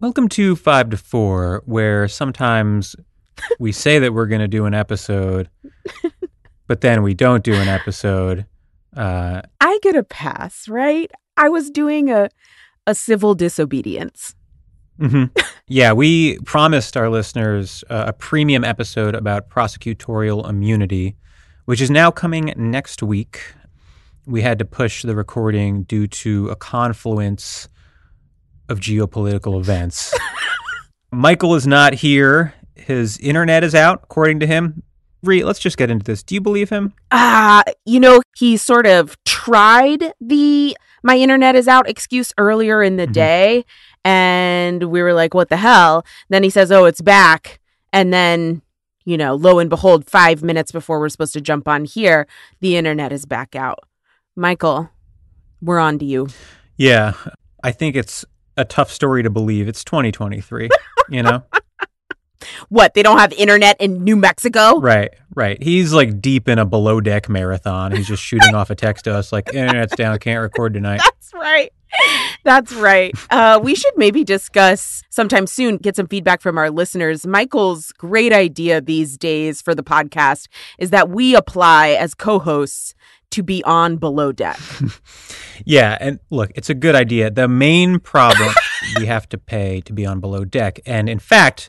Welcome to Five to Four, where sometimes we say that we're going to do an episode, but then we don't do an episode. Uh, I get a pass, right? I was doing a a civil disobedience. mhm. Yeah, we promised our listeners uh, a premium episode about prosecutorial immunity, which is now coming next week. We had to push the recording due to a confluence of geopolitical events. Michael is not here. His internet is out, according to him. Ree, let's just get into this. Do you believe him? Ah, you know, he sort of tried the my internet is out excuse earlier in the Mhm. day and we were like, "What the hell?" Then he says, "Oh, it's back." And then, you know, lo and behold, 5 minutes before we're supposed to jump on here, the internet is back out. Michael, we're on to you. Yeah, I think it's a tough story to believe. It's 2023, you know? What? They don't have internet in New Mexico? Right, right. He's like deep in a below deck marathon. He's just shooting off a text to us like, internet's down, can't record tonight. That's right. That's right. Uh, we should maybe discuss sometime soon, get some feedback from our listeners. Michael's great idea these days for the podcast is that we apply as co hosts to be on below deck. Yeah, and look, it's a good idea. The main problem we have to pay to be on below deck. And in fact,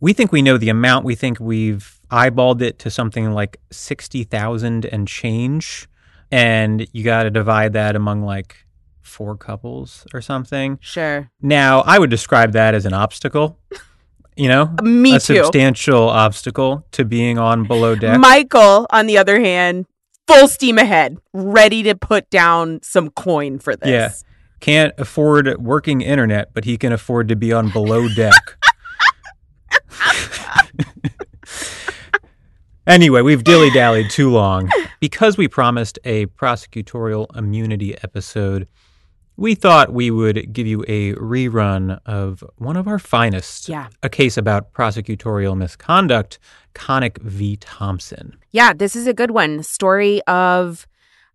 we think we know the amount. We think we've eyeballed it to something like 60,000 and change. And you got to divide that among like four couples or something. Sure. Now, I would describe that as an obstacle, you know, Me a too. substantial obstacle to being on below deck. Michael, on the other hand, full steam ahead, ready to put down some coin for this. Yeah. Can't afford working internet, but he can afford to be on below deck. anyway, we've dilly dallied too long. Because we promised a prosecutorial immunity episode, we thought we would give you a rerun of one of our finest. Yeah. A case about prosecutorial misconduct, Connick v. Thompson. Yeah, this is a good one. Story of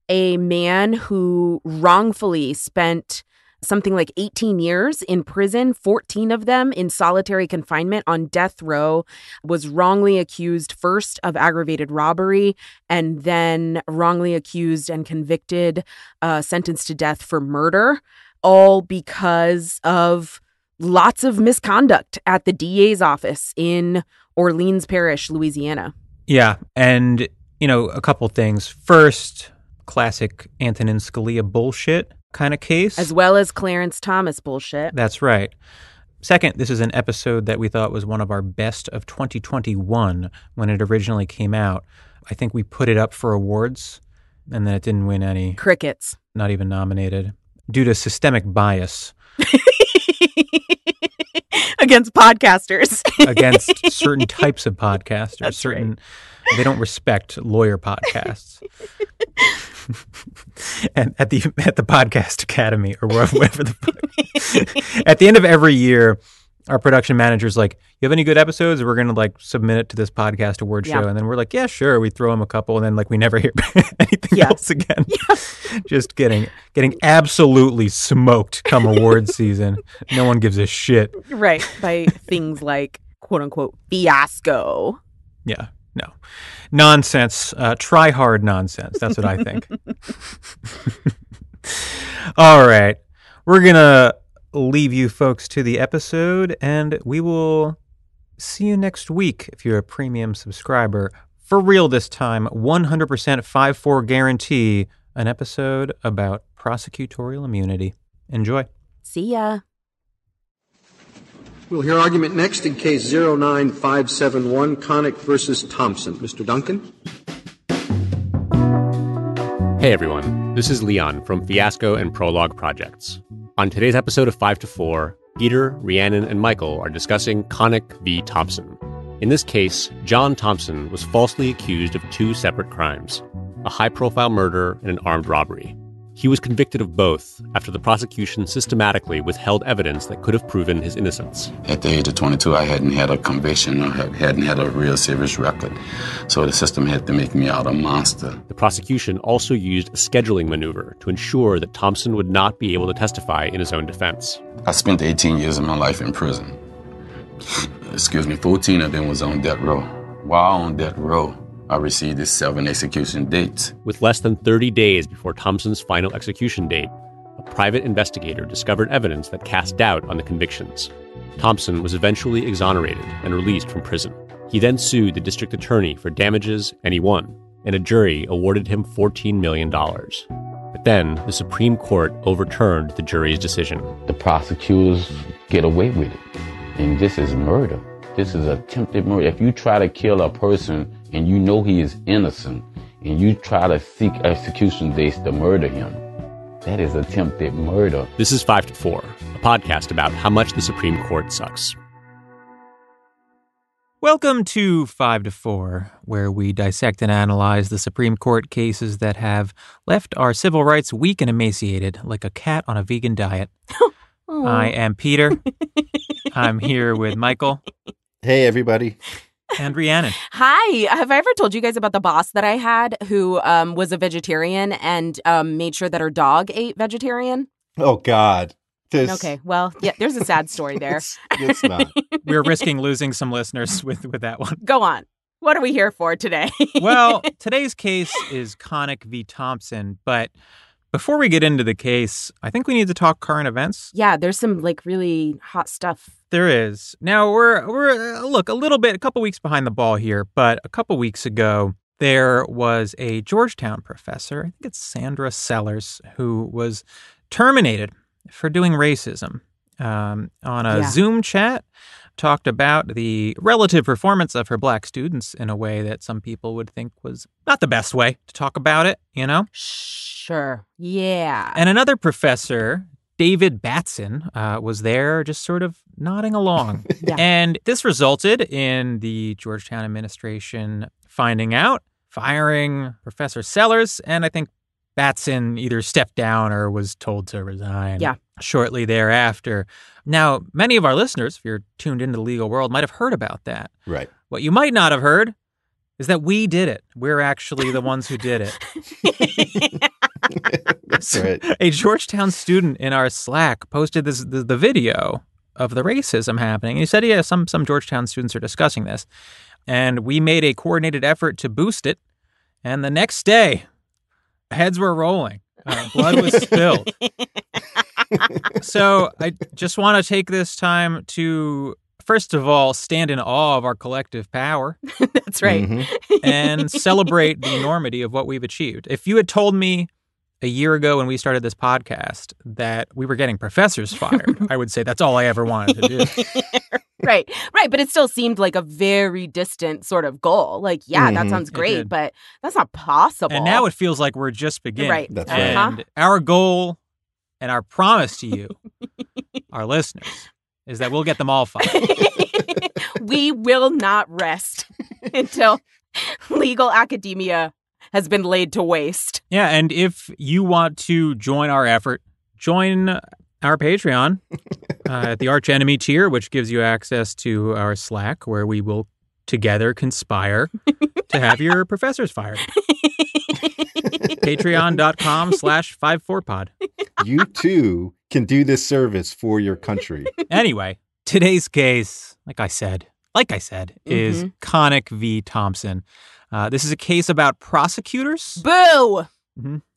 a man who wrongfully spent something like 18 years in prison, 14 of them in solitary confinement on death row, was wrongly accused first of aggravated robbery and then wrongly accused and convicted, uh, sentenced to death for murder, all because of lots of misconduct at the DA's office in Orleans Parish, Louisiana. Yeah, and you know a couple things. First, classic Antonin Scalia bullshit kind of case. as well as Clarence Thomas bullshit. That's right. Second, this is an episode that we thought was one of our best of 2021 when it originally came out. I think we put it up for awards, and then it didn't win any, Crickets. not even nominated, due to systemic bias Against podcasters. against certain types of podcasters. That's certain they don't respect lawyer podcasts. and at the at the podcast academy or wherever the at the end of every year our production manager's like you have any good episodes? We're going to like submit it to this podcast award Yeah. show and then we're like yeah sure. We throw them a couple and then like we never hear anything Yeah. else again. Just getting getting absolutely smoked come award season. No one gives a shit. Right. By things like quote unquote fiasco. Yeah, no. Nonsense. Uh, try hard nonsense. That's what I think. All right. We're going to leave you folks to the episode, and we will see you next week if you're a premium subscriber. For real this time, 100% 5 4 guarantee an episode about prosecutorial immunity. Enjoy. See ya. We'll hear argument next in case 09571, Connick versus Thompson. Mr. Duncan? Hey everyone, this is Leon from Fiasco and Prologue Projects. On today's episode of 5 to 4, Peter, Rhiannon, and Michael are discussing Connick v. Thompson. In this case, John Thompson was falsely accused of two separate crimes a high profile murder and an armed robbery. He was convicted of both after the prosecution systematically withheld evidence that could have proven his innocence. At the age of 22, I hadn't had a conviction or hadn't had a real serious record, so the system had to make me out a monster. The prosecution also used a scheduling maneuver to ensure that Thompson would not be able to testify in his own defense. I spent 18 years of my life in prison. Excuse me, 14 of them was on death row. While on death row, I received his seven execution dates. With less than 30 days before Thompson's final execution date, a private investigator discovered evidence that cast doubt on the convictions. Thompson was eventually exonerated and released from prison. He then sued the district attorney for damages, and he won, and a jury awarded him $14 million. But then, the Supreme Court overturned the jury's decision. The prosecutors get away with it. And this is murder. This is attempted murder. If you try to kill a person and you know he is innocent and you try to seek execution dates to murder him, that is attempted murder. This is 5 to 4, a podcast about how much the Supreme Court sucks. Welcome to 5 to 4, where we dissect and analyze the Supreme Court cases that have left our civil rights weak and emaciated like a cat on a vegan diet. Oh. I am Peter. I'm here with Michael Hey, everybody. And Rhiannon. Hi. Have I ever told you guys about the boss that I had who um, was a vegetarian and um, made sure that her dog ate vegetarian? Oh, God. This, Okay. Well, yeah, there's a sad story there. It's, it's not. We're risking losing some listeners with, with that one. Go on. What are we here for today? Well, today's case is Connick v. Thompson, but before we get into the case, I think we need to talk current events. yeah, there's some like really hot stuff. There is. Now we're we're uh, look a little bit a couple weeks behind the ball here, but a couple weeks ago there was a Georgetown professor, I think it's Sandra Sellers, who was terminated for doing racism um, on a Yeah. Zoom chat. Talked about the relative performance of her black students in a way that some people would think was not the best way to talk about it, you know? Sure. Yeah. And another professor, David Batson, uh, was there just sort of nodding along. Yeah. And this resulted in the Georgetown administration finding out, firing Professor Sellers, and I think Batson either stepped down or was told to resign Yeah. shortly thereafter. Now, many of our listeners, if you're tuned into the legal world, might have heard about that. Right. What you might not have heard is that we did it. We're actually the ones who did it. That's right. a Georgetown student in our Slack posted this the, the video of the racism happening. He said, "Yeah, some some Georgetown students are discussing this," and we made a coordinated effort to boost it. And the next day, heads were rolling, uh, blood was spilled. so I just want to take this time to. First of all, stand in awe of our collective power That's right. Mhm. and celebrate the enormity of what we've achieved. If you had told me a year ago when we started this podcast that we were getting professors fired, I would say that's all I ever wanted to do. Right. Right. But it still seemed like a very distant sort of goal. Like, yeah, that Mhm. sounds great, but that's not possible. And now it feels like we're just beginning. Right. That's Uh-huh. right. Our goal and our promise to you, our listeners, is that we'll get them all fired. we will not rest until legal academia has been laid to waste. Yeah, and if you want to join our effort, join our Patreon uh, at the Arch Enemy tier, which gives you access to our Slack, where we will together conspire to have your professors fired. Patreon.com slash 54pod. You too can do this service for your country. Anyway, today's case, like I said, like I said, is Mhm. Connick v. Thompson. Uh, this is a case about prosecutors. Boo!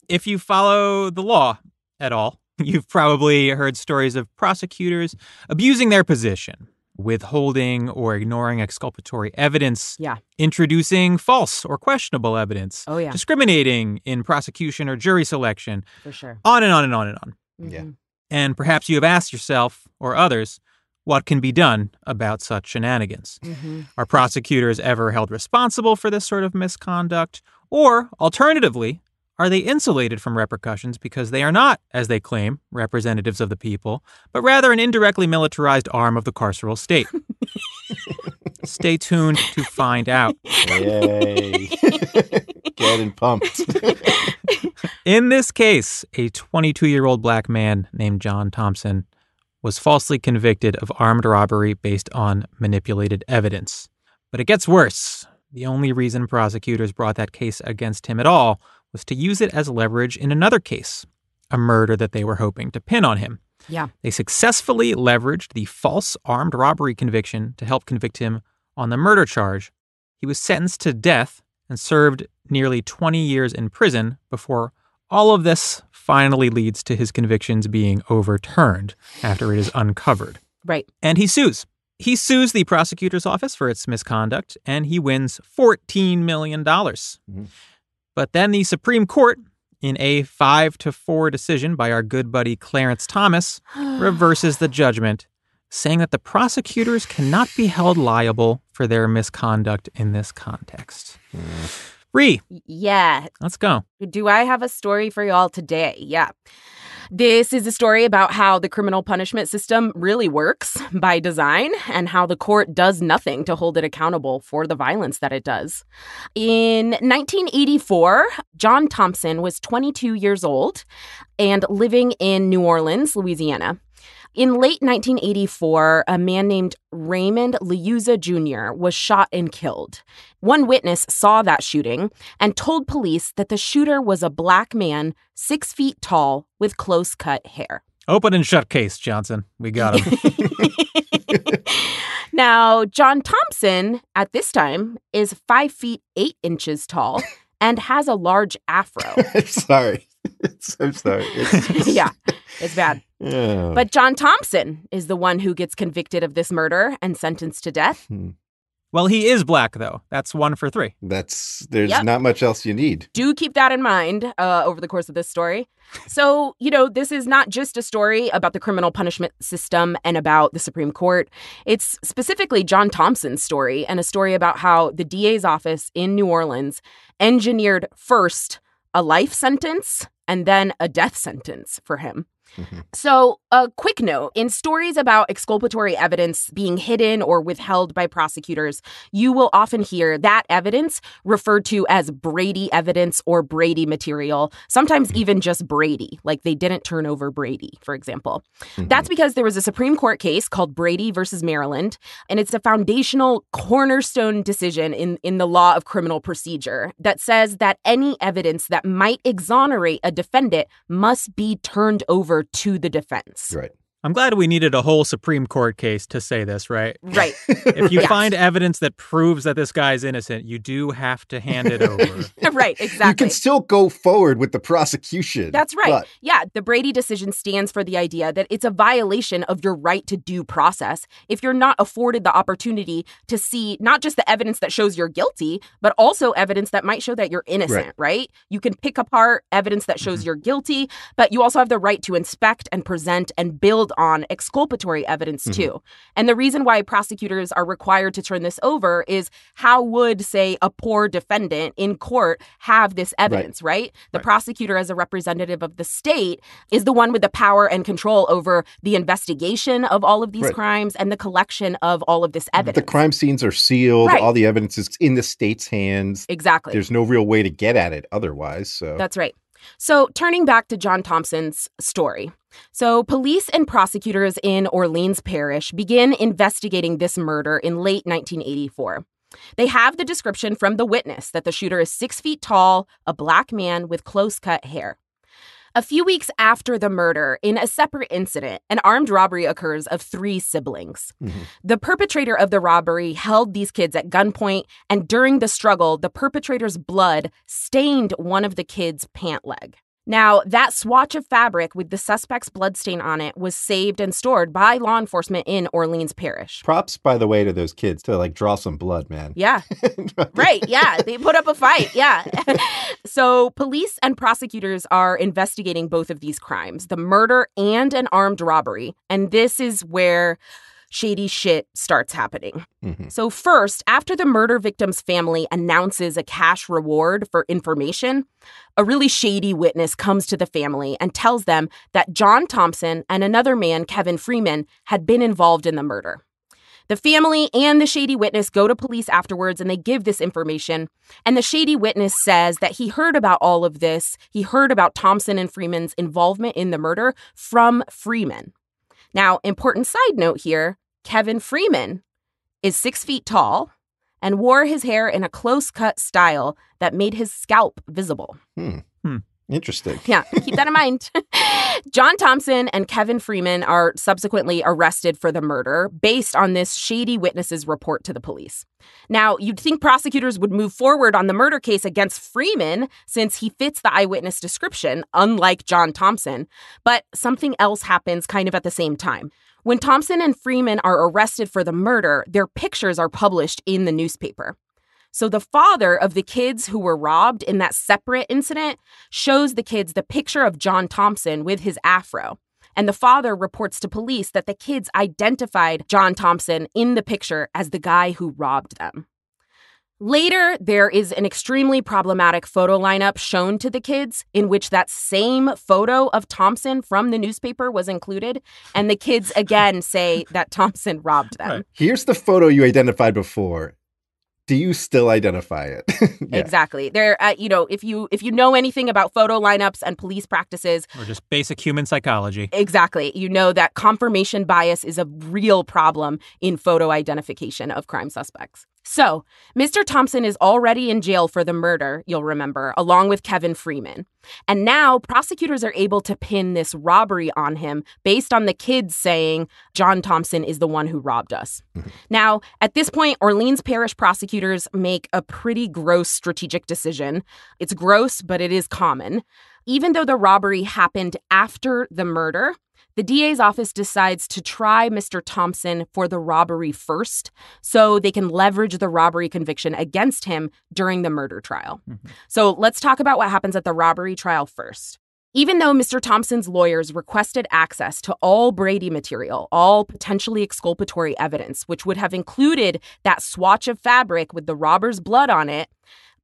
if you follow the law at all, you've probably heard stories of prosecutors abusing their position, withholding or ignoring exculpatory evidence, Yeah. introducing false or questionable evidence, Oh, yeah, discriminating in prosecution or jury selection, for sure. on and on and on and on. Yeah. Mhm. And perhaps you have asked yourself or others, what can be done about such shenanigans? Mhm. Are prosecutors ever held responsible for this sort of misconduct? Or, alternatively, are they insulated from repercussions because they are not, as they claim, representatives of the people, but rather an indirectly militarized arm of the carceral state? Stay tuned to find out. Yay. Getting pumped. In this case, a 22 year old black man named John Thompson was falsely convicted of armed robbery based on manipulated evidence. But it gets worse. The only reason prosecutors brought that case against him at all was to use it as leverage in another case, a murder that they were hoping to pin on him. Yeah. They successfully leveraged the false armed robbery conviction to help convict him on the murder charge. He was sentenced to death and served nearly 20 years in prison before all of this finally leads to his convictions being overturned after it is uncovered. Right. And he sues. He sues the prosecutor's office for its misconduct and he wins $14 million. Mm-hmm. But then the Supreme Court, in a 5 to 4 decision by our good buddy Clarence Thomas, reverses the judgment, saying that the prosecutors cannot be held liable for their misconduct in this context. Mm. Ree, Yeah. let's go. Do I have a story for y'all today? Yeah. This is a story about how the criminal punishment system really works by design and how the court does nothing to hold it accountable for the violence that it does. In 1984, John Thompson was 22 years old and living in New Orleans, Louisiana. In late 1984, a man named Raymond Liuzza Jr. was shot and killed. One witness saw that shooting and told police that the shooter was a black man, six feet tall, with close cut hair. Open and shut case, Johnson. We got him. now, John Thompson at this time is five feet eight inches tall and has a large afro. I'm sorry. It's, I'm sorry. It's, yeah, it's bad. Yeah. But John Thompson is the one who gets convicted of this murder and sentenced to death. well, he is black, though. That's one for three. that's there's Yep. not much else you need. do keep that in mind uh, over the course of this story. So, you know, this is not just a story about the criminal punishment system and about the Supreme Court. It's specifically John Thompson's story and a story about how the DA's office in New Orleans engineered first a life sentence and then a death sentence for him. So, a quick note in stories about exculpatory evidence being hidden or withheld by prosecutors, you will often hear that evidence referred to as Brady evidence or Brady material, sometimes mm-hmm. even just Brady, like they didn't turn over Brady, for example. That's mm-hmm. because there was a Supreme Court case called Brady versus Maryland, and it's a foundational cornerstone decision in, in the law of criminal procedure that says that any evidence that might exonerate a defendant must be turned over to the defense. Right. I'm glad we needed a whole Supreme Court case to say this, right? Right. If you Yeah. find evidence that proves that this guy's innocent, you do have to hand it over. right, exactly. You can still go forward with the prosecution. That's right. but- yeah, the Brady decision stands for the idea that it's a violation of your right to due process if you're not afforded the opportunity to see not just the evidence that shows you're guilty, but also evidence that might show that you're innocent, right? You can pick apart evidence that shows mm-hmm. you're guilty, but you also have the right to inspect and present and build on exculpatory evidence mm-hmm. too. And the reason why prosecutors are required to turn this over is how would, say, a poor defendant in court have this evidence, right? The prosecutor, as a representative of the state, is the one with the power and control over the investigation of all of these Right. crimes and the collection of all of this evidence. The crime scenes are sealed. Right. All the evidence is in the state's hands. Exactly. There's no real way to get at it otherwise. So That's right. So, turning back to John Thompson's story. So, police and prosecutors in Orleans Parish begin investigating this murder in late 1984. They have the description from the witness that the shooter is six feet tall, a black man with close cut hair. A few weeks after the murder, in a separate incident, an armed robbery occurs of three siblings. Mm-hmm. The perpetrator of the robbery held these kids at gunpoint, and during the struggle, the perpetrator's blood stained one of the kids' pant leg. Now, that swatch of fabric with the suspect's bloodstain on it was saved and stored by law enforcement in Orleans Parish. props, by the way, to those kids to like draw some blood, man. Yeah. right. Yeah. They put up a fight. Yeah. so police and prosecutors are investigating both of these crimes the murder and an armed robbery. And this is where shady shit starts happening. Mhm. So, first, after the murder victim's family announces a cash reward for information, a really shady witness comes to the family and tells them that John Thompson and another man, Kevin Freeman, had been involved in the murder. The family and the shady witness go to police afterwards and they give this information. And the shady witness says that he heard about all of this. He heard about Thompson and Freeman's involvement in the murder from Freeman. Now, important side note here Kevin Freeman is six feet tall and wore his hair in a close cut style that made his scalp visible. Hmm. Interesting. Yeah, keep that in mind. John Thompson and Kevin Freeman are subsequently arrested for the murder based on this shady witness's report to the police. Now, you'd think prosecutors would move forward on the murder case against Freeman since he fits the eyewitness description, unlike John Thompson, but something else happens kind of at the same time. When Thompson and Freeman are arrested for the murder, their pictures are published in the newspaper. So the father of the kids who were robbed in that separate incident shows the kids the picture of John Thompson with his afro. And the father reports to police that the kids identified John Thompson in the picture as the guy who robbed them. Later, there is an extremely problematic photo lineup shown to the kids in which that same photo of Thompson from the newspaper was included. And the kids again say that Thompson robbed them. Here's the photo you identified before. Do you still identify it? Yeah. Exactly. There, uh, you know, if you if you know anything about photo lineups and police practices, or just basic human psychology, exactly, you know that confirmation bias is a real problem in photo identification of crime suspects. So, Mr. Thompson is already in jail for the murder, you'll remember, along with Kevin Freeman. And now prosecutors are able to pin this robbery on him based on the kids saying John Thompson is the one who robbed us. Mm-hmm. Now, at this point, Orleans Parish prosecutors make a pretty gross strategic decision. It's gross, but it is common. Even though the robbery happened after the murder, the DA's office decides to try Mr. Thompson for the robbery first so they can leverage the robbery conviction against him during the murder trial. Mm-hmm. So let's talk about what happens at the robbery trial first. Even though Mr. Thompson's lawyers requested access to all Brady material, all potentially exculpatory evidence, which would have included that swatch of fabric with the robber's blood on it,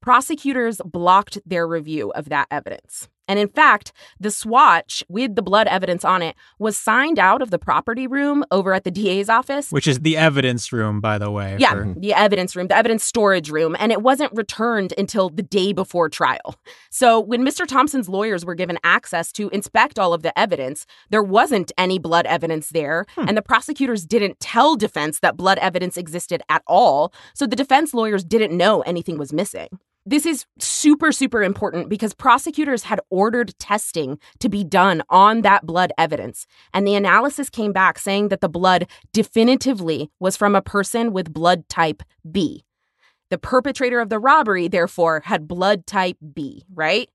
prosecutors blocked their review of that evidence. And in fact, the swatch with the blood evidence on it was signed out of the property room over at the DA's office. Which is the evidence room, by the way. Yeah, for... the evidence room, the evidence storage room. And it wasn't returned until the day before trial. So when Mr. Thompson's lawyers were given access to inspect all of the evidence, there wasn't any blood evidence there. Hmm. And the prosecutors didn't tell defense that blood evidence existed at all. So the defense lawyers didn't know anything was missing. This is super, super important because prosecutors had ordered testing to be done on that blood evidence. And the analysis came back saying that the blood definitively was from a person with blood type B. The perpetrator of the robbery, therefore, had blood type B, right?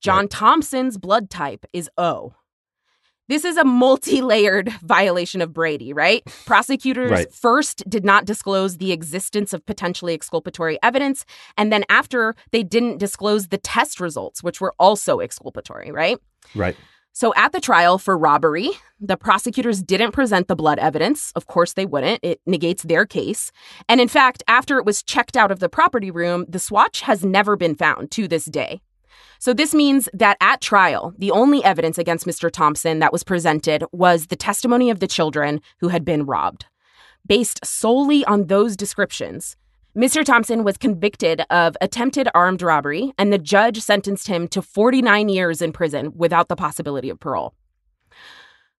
John. Thompson's blood type is O. This is a multi layered violation of Brady, right? Prosecutors right. first did not disclose the existence of potentially exculpatory evidence. And then after, they didn't disclose the test results, which were also exculpatory, right? Right. So at the trial for robbery, the prosecutors didn't present the blood evidence. Of course, they wouldn't. It negates their case. And in fact, after it was checked out of the property room, the swatch has never been found to this day. So this means that at trial, the only evidence against Mr. Thompson that was presented was the testimony of the children who had been robbed. Based solely on those descriptions, Mr. Thompson was convicted of attempted armed robbery, and the judge sentenced him to 49 years in prison without the possibility of parole.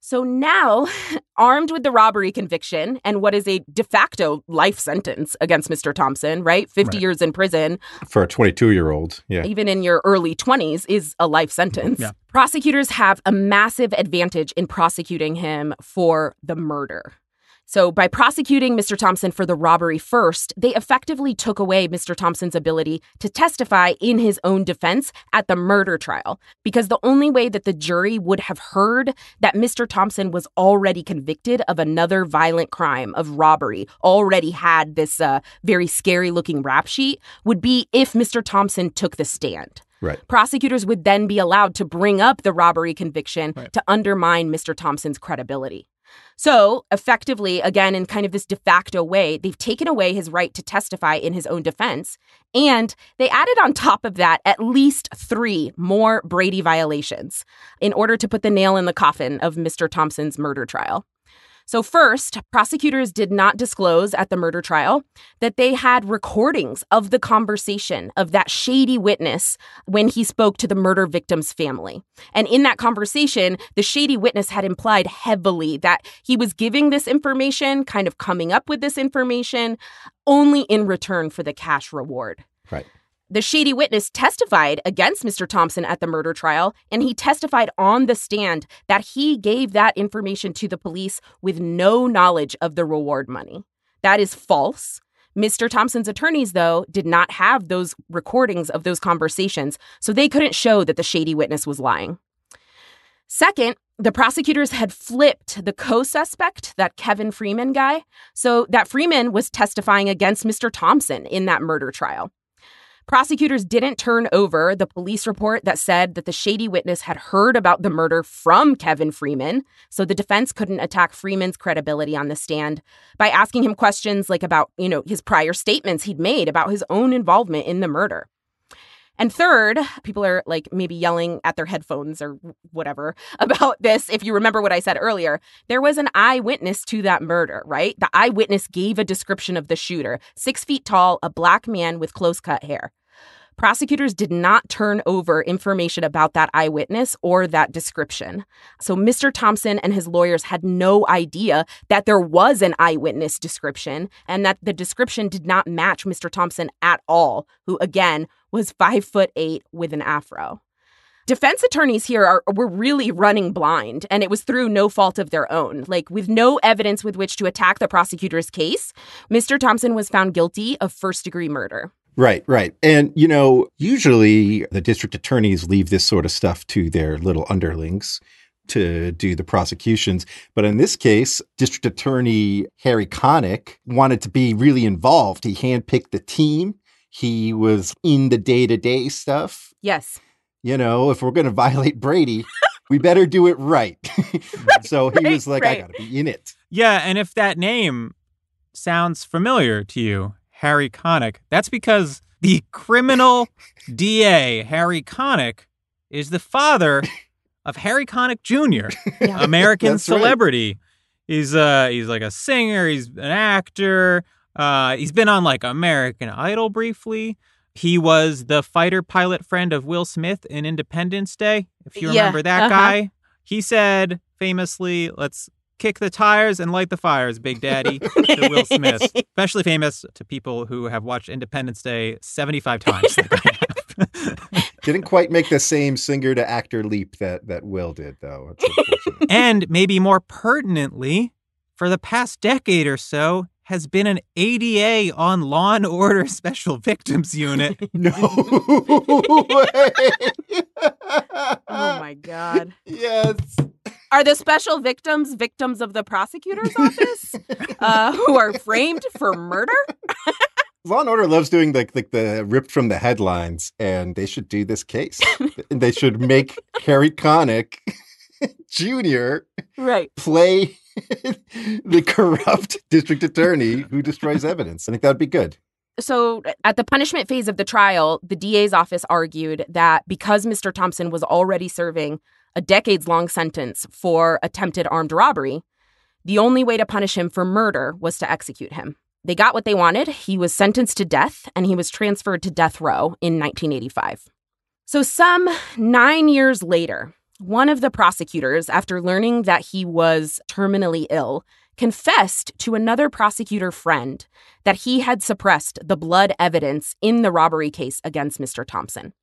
So now, armed with the robbery conviction and what is a de facto life sentence against Mr. Thompson, right? 50 right. years in prison. For a 22 year old. Yeah. Even in your early 20s is a life sentence. Yeah. Prosecutors have a massive advantage in prosecuting him for the murder. So, by prosecuting Mr. Thompson for the robbery first, they effectively took away Mr. Thompson's ability to testify in his own defense at the murder trial, because the only way that the jury would have heard that Mr. Thompson was already convicted of another violent crime of robbery, already had this uh, very scary looking rap sheet, would be if Mr. Thompson took the stand. Right. Prosecutors would then be allowed to bring up the robbery conviction right. to undermine Mr. Thompson's credibility. So, effectively, again, in kind of this de facto way, they've taken away his right to testify in his own defense. And they added on top of that at least three more Brady violations in order to put the nail in the coffin of Mr. Thompson's murder trial. So, first, prosecutors did not disclose at the murder trial that they had recordings of the conversation of that shady witness when he spoke to the murder victim's family. And in that conversation, the shady witness had implied heavily that he was giving this information, kind of coming up with this information, only in return for the cash reward. Right. The shady witness testified against Mr. Thompson at the murder trial, and he testified on the stand that he gave that information to the police with no knowledge of the reward money. That is false. Mr. Thompson's attorneys, though, did not have those recordings of those conversations, so they couldn't show that the shady witness was lying. Second, the prosecutors had flipped the co suspect, that Kevin Freeman guy, so that Freeman was testifying against Mr. Thompson in that murder trial. Prosecutors didn't turn over the police report that said that the shady witness had heard about the murder from Kevin Freeman, so the defense couldn't attack Freeman's credibility on the stand by asking him questions like about, you know, his prior statements he'd made about his own involvement in the murder. And third, people are like maybe yelling at their headphones or whatever about this. If you remember what I said earlier, there was an eyewitness to that murder, right? The eyewitness gave a description of the shooter six feet tall, a black man with close cut hair prosecutors did not turn over information about that eyewitness or that description. So Mr. Thompson and his lawyers had no idea that there was an eyewitness description and that the description did not match Mr. Thompson at all, who again was five foot eight with an afro. Defense attorneys here are were really running blind, and it was through no fault of their own. Like with no evidence with which to attack the prosecutor's case, Mr. Thompson was found guilty of first degree murder. Right, right. And, you know, usually the district attorneys leave this sort of stuff to their little underlings to do the prosecutions. But in this case, District Attorney Harry Connick wanted to be really involved. He handpicked the team, he was in the day to day stuff. Yes. You know, if we're going to violate Brady, we better do it right. so he right, was like, right. I got to be in it. Yeah, and if that name sounds familiar to you, Harry Connick, that's because the criminal DA, Harry Connick, is the father of Harry Connick Jr., Yeah. American That's right. celebrity. He's uh he's like a singer, he's an actor. Uh he's been on like American Idol briefly. He was the fighter pilot friend of Will Smith in Independence Day, if you Yeah, remember that uh-huh. guy. He said famously, let's kick the tires and light the fires, Big Daddy, to Will Smith. Especially famous to people who have watched Independence Day 75 times. like I have. Didn't quite make the same singer to actor leap that, that Will did, though. And maybe more pertinently, for the past decade or so, has been an ADA on Law and Order Special Victims Unit. no way. Oh my God. Yes. Are the special victims victims of the prosecutor's office uh, who are framed for murder? Law and Order loves doing like like the ripped from the headlines, and they should do this case. they should make Harry Connick Jr. Right. play the corrupt district attorney who destroys evidence. I think that'd be good. So, at the punishment phase of the trial, the DA's office argued that because Mr. Thompson was already serving a decades long sentence for attempted armed robbery, the only way to punish him for murder was to execute him. They got what they wanted. He was sentenced to death and he was transferred to death row in 1985. So, some nine years later, one of the prosecutors, after learning that he was terminally ill, confessed to another prosecutor friend that he had suppressed the blood evidence in the robbery case against Mr. Thompson.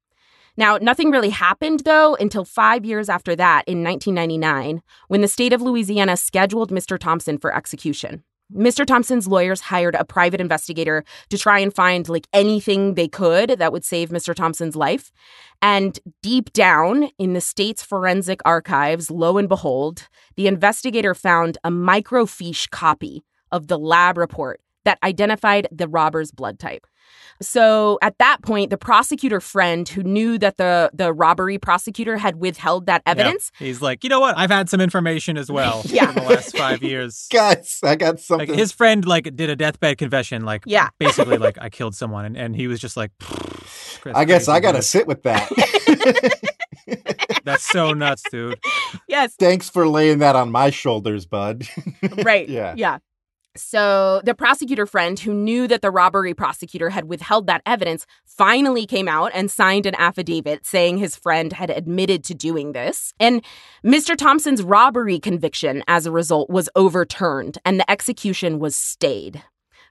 Now, nothing really happened, though, until five years after that in 1999, when the state of Louisiana scheduled Mr. Thompson for execution. Mr. Thompson's lawyers hired a private investigator to try and find like anything they could that would save Mr. Thompson's life. And deep down in the state's forensic archives, lo and behold, the investigator found a microfiche copy of the lab report that identified the robber's blood type. So at that point, the prosecutor friend who knew that the, the robbery prosecutor had withheld that evidence, Yeah. He's like, you know what? I've had some information as well Yeah. in the last five years. Guys, I got Like something. his friend like did a deathbed confession, like Yeah. basically like I killed someone, and, and he was just like, I guess I got to sit with that. That's so nuts, dude. yes. Thanks for laying that on my shoulders, bud. Right. Yeah. Yeah. So the prosecutor friend who knew that the robbery prosecutor had withheld that evidence finally came out and signed an affidavit saying his friend had admitted to doing this. And Mr. Thompson's robbery conviction as a result was overturned and the execution was stayed.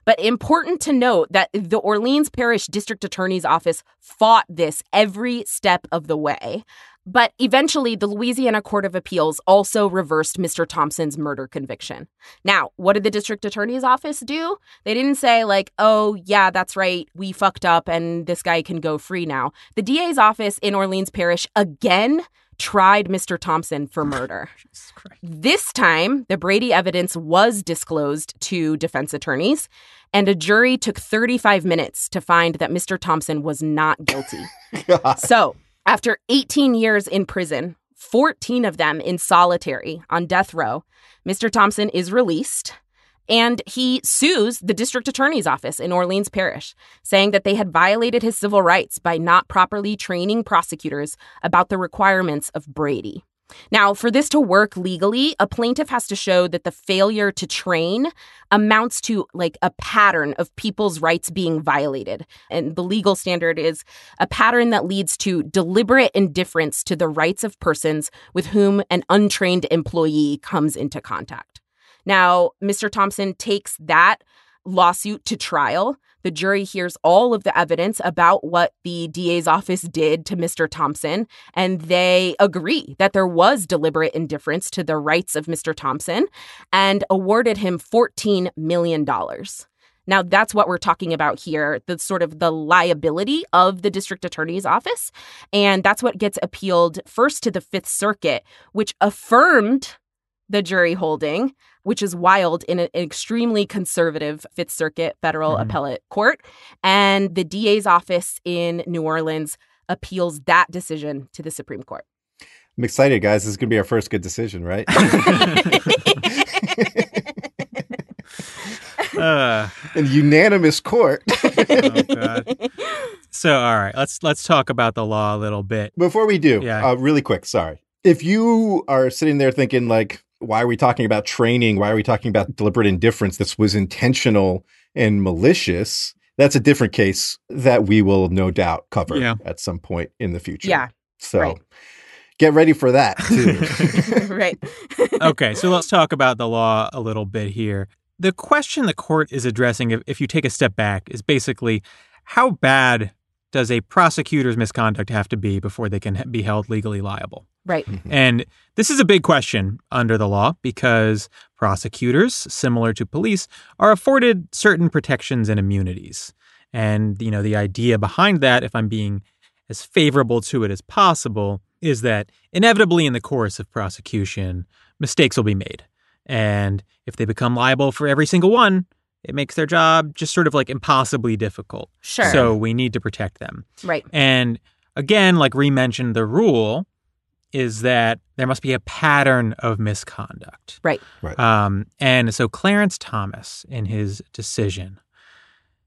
But important to note that the Orleans Parish District Attorney's Office fought this every step of the way. But eventually, the Louisiana Court of Appeals also reversed Mr. Thompson's murder conviction. Now, what did the district attorney's office do? They didn't say, like, oh, yeah, that's right, we fucked up and this guy can go free now. The DA's office in Orleans Parish again tried Mr. Thompson for murder. This time, the Brady evidence was disclosed to defense attorneys, and a jury took 35 minutes to find that Mr. Thompson was not guilty. so, after 18 years in prison, 14 of them in solitary on death row, Mr. Thompson is released and he sues the district attorney's office in Orleans Parish, saying that they had violated his civil rights by not properly training prosecutors about the requirements of Brady. Now, for this to work legally, a plaintiff has to show that the failure to train amounts to like a pattern of people's rights being violated. And the legal standard is a pattern that leads to deliberate indifference to the rights of persons with whom an untrained employee comes into contact. Now, Mr. Thompson takes that lawsuit to trial. The jury hears all of the evidence about what the DA's office did to Mr. Thompson, and they agree that there was deliberate indifference to the rights of Mr. Thompson and awarded him $14 million. Now, that's what we're talking about here the sort of the liability of the district attorney's office. And that's what gets appealed first to the Fifth Circuit, which affirmed the jury holding, which is wild in an extremely conservative Fifth Circuit federal Mhm. appellate court. And the DA's office in New Orleans appeals that decision to the Supreme Court. I'm excited, guys. This is going to be our first good decision, right? Uh, An unanimous court. oh god. So, all right, let's let's talk about the law a little bit. Before we do, Yeah. uh, really quick, sorry. If you are sitting there thinking, like, why are we talking about training? Why are we talking about deliberate indifference? This was intentional and malicious. That's a different case that we will no doubt cover Yeah. at some point in the future. Yeah, So right. get ready for that, too. right. okay, so let's talk about the law a little bit here. The question the court is addressing, if, if you take a step back, is basically how bad does a prosecutor's misconduct have to be before they can be held legally liable? Right. Mm-hmm. And this is a big question under the law because prosecutors, similar to police, are afforded certain protections and immunities. And, you know, the idea behind that, if I'm being as favorable to it as possible, is that inevitably in the course of prosecution, mistakes will be made. And if they become liable for every single one, it makes their job just sort of like impossibly difficult. Sure. So we need to protect them. right. And again, like Ree mentioned, the rule is that there must be a pattern of misconduct. Right. Right. Um, and so Clarence Thomas, in his decision,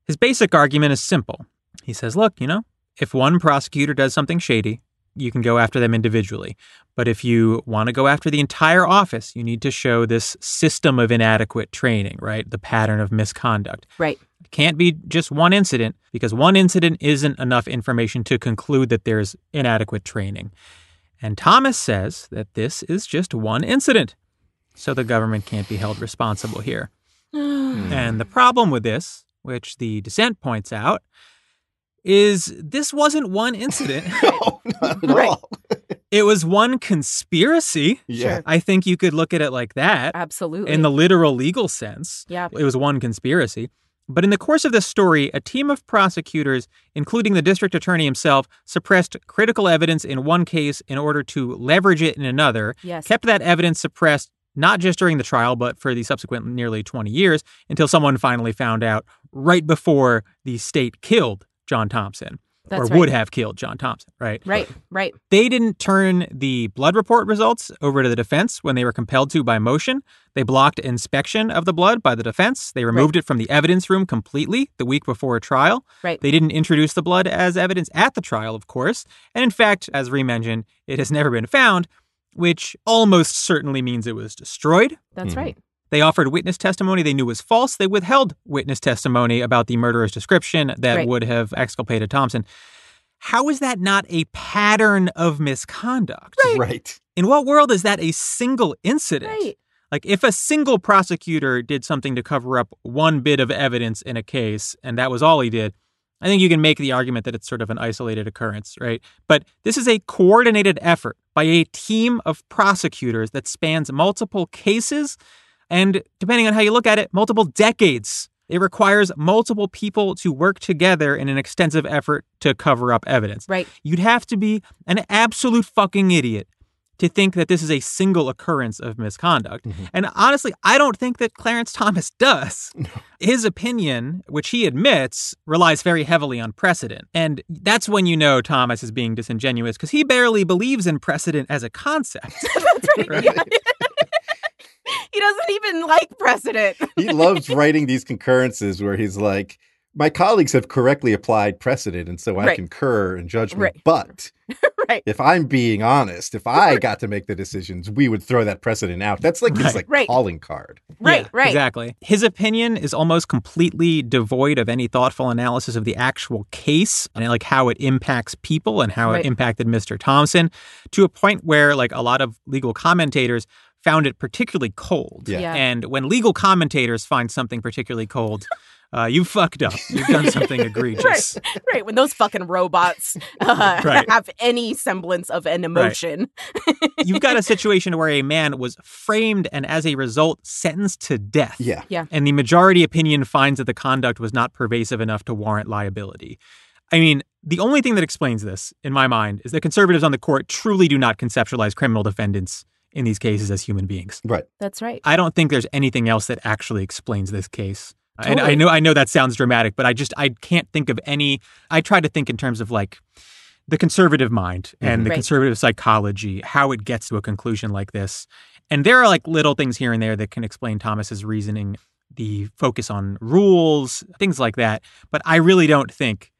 his basic argument is simple. He says, look, you know, if one prosecutor does something shady, you can go after them individually. But if you want to go after the entire office, you need to show this system of inadequate training, right? The pattern of misconduct. Right. It can't be just one incident because one incident isn't enough information to conclude that there's inadequate training. And Thomas says that this is just one incident. So the government can't be held responsible here. Hmm. And the problem with this, which the dissent points out, is this wasn't one incident. no, not at Right. all. it was one conspiracy. Yeah. I think you could look at it like that Absolutely. in the literal legal sense. yeah. It was one conspiracy. But in the course of this story, a team of prosecutors, including the district attorney himself, suppressed critical evidence in one case in order to leverage it in another, Yes. kept that evidence suppressed not just during the trial, but for the subsequent nearly 20 years until someone finally found out right before the state killed John Thompson. That's or right. would have killed John Thompson, right? Right, right. They didn't turn the blood report results over to the defense when they were compelled to by motion. They blocked inspection of the blood by the defense. They removed it from the evidence room completely the week before a trial. Right. They didn't introduce the blood as evidence at the trial, of course. And in fact, as Ree mentioned, it has never been found, which almost certainly means it was destroyed. That's mm-hmm. right. They offered witness testimony they knew was false. They withheld witness testimony about the murderer's description that Right. would have exculpated Thompson. How is that not a pattern of misconduct? Right. In what world is that a single incident? Right. Like if a single prosecutor did something to cover up one bit of evidence in a case and that was all he did, I think you can make the argument that it's sort of an isolated occurrence, right? But this is a coordinated effort by a team of prosecutors that spans multiple cases and, depending on how you look at it, multiple decades. It requires multiple people to work together in an extensive effort to cover up evidence. Right. You'd have to be an absolute fucking idiot to think that this is a single occurrence of misconduct. Mm-hmm. And honestly, I don't think that Clarence Thomas does. His opinion, which he admits, relies very heavily on precedent. And that's when you know Thomas is being disingenuous because he barely believes in precedent as a concept. That's right. Yeah. he doesn't even like precedent. He loves writing these concurrences where he's like, my colleagues have correctly applied precedent, and so I Right. concur in judgment. Right. But right. if I'm being honest, if I got to make the decisions, we would throw that precedent out. That's like Right. his like Right. calling card. Right. Yeah, right. Exactly. His opinion is almost completely devoid of any thoughtful analysis of the actual case and like how it impacts people and how Right. it impacted Mr. Thompson to a point where like a lot of legal commentators found it particularly cold. Yeah. Yeah. And when legal commentators find something particularly cold, uh, you fucked up. You've done something egregious. Right. When those fucking robots uh, Right. have any semblance of an emotion. You've got a situation where a man was framed and as a result sentenced to death. Yeah. Yeah. and the majority opinion finds that the conduct was not pervasive enough to warrant liability. I mean, the only thing that explains this, in my mind, is that conservatives on the court truly do not conceptualize criminal defendants in these cases as human beings. Right. That's right. I don't think there's anything else that actually explains this case. And I know I know that sounds dramatic, but I just I can't think of any I try to think in terms of like the conservative mind and mm-hmm. the Right. conservative psychology, how it gets to a conclusion like this. And there are like little things here and there that can explain Thomas's reasoning, the focus on rules, things like that. But I really don't think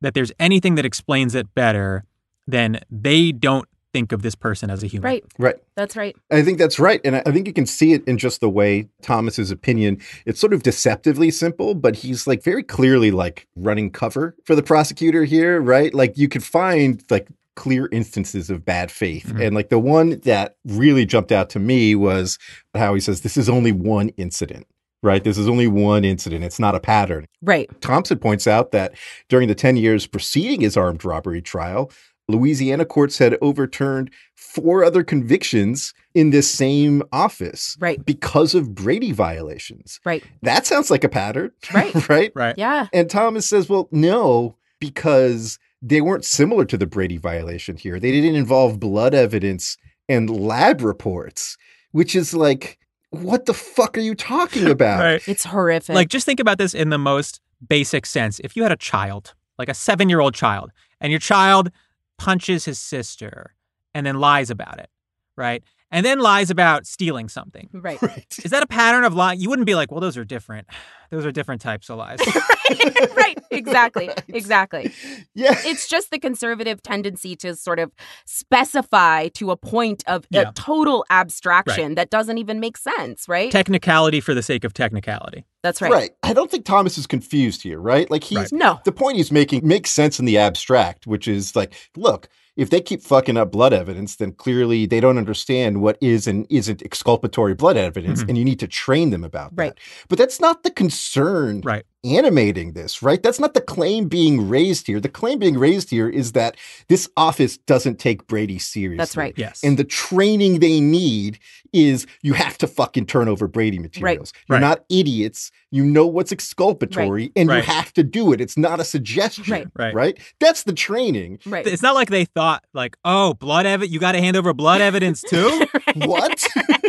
that there's anything that explains it better than they don't think of this person as a human. Right. Right. That's right. I think that's right. And I I think you can see it in just the way Thomas's opinion, it's sort of deceptively simple, but he's like very clearly like running cover for the prosecutor here, right? Like you could find like clear instances of bad faith. Mhm. And like the one that really jumped out to me was how he says, this is only one incident, right? This is only one incident. It's not a pattern. Right. Thompson points out that during the 10 years preceding his armed robbery trial, Louisiana courts had overturned four other convictions in this same office Right. because of Brady violations. Right. That sounds like a pattern, Right. right? Right. Yeah. And Thomas says, well, no, because they weren't similar to the Brady violation here. They didn't involve blood evidence and lab reports, which is like, what the fuck are you talking about? Right. It's horrific. Like, just think about this in the most basic sense. If you had a child, like a seven year old child, and your child punches his sister and then lies about it, right? And then lies about stealing something. right. Right. Is that a pattern of lying? You wouldn't be like, well, those are different. Those are different types of lies. right. right. Exactly. Exactly. Yeah. It's just the conservative tendency to sort of specify to a point of Yeah. a total abstraction that doesn't even make sense, right? technicality for the sake of technicality. That's right. Right. I don't think Thomas is confused here, right? Like he's Right. No. the point he's making makes sense in the abstract, which is like, look, if they keep fucking up blood evidence, then clearly they don't understand what is and isn't exculpatory blood evidence, Mhm. and you need to train them about Right. that. But that's not the concern Right. Animating this, right? That's not the claim being raised here. The claim being raised here is that this office doesn't take Brady seriously. That's right. Yes. And the training they need is you have to fucking turn over Brady materials. You're Right. not idiots. You know what's exculpatory and Right. you have to do it. It's not a suggestion. Right. Right. Right. That's the training. Right. it's not like they thought, like, oh, blood evidence, you got to hand over blood evidence too? What?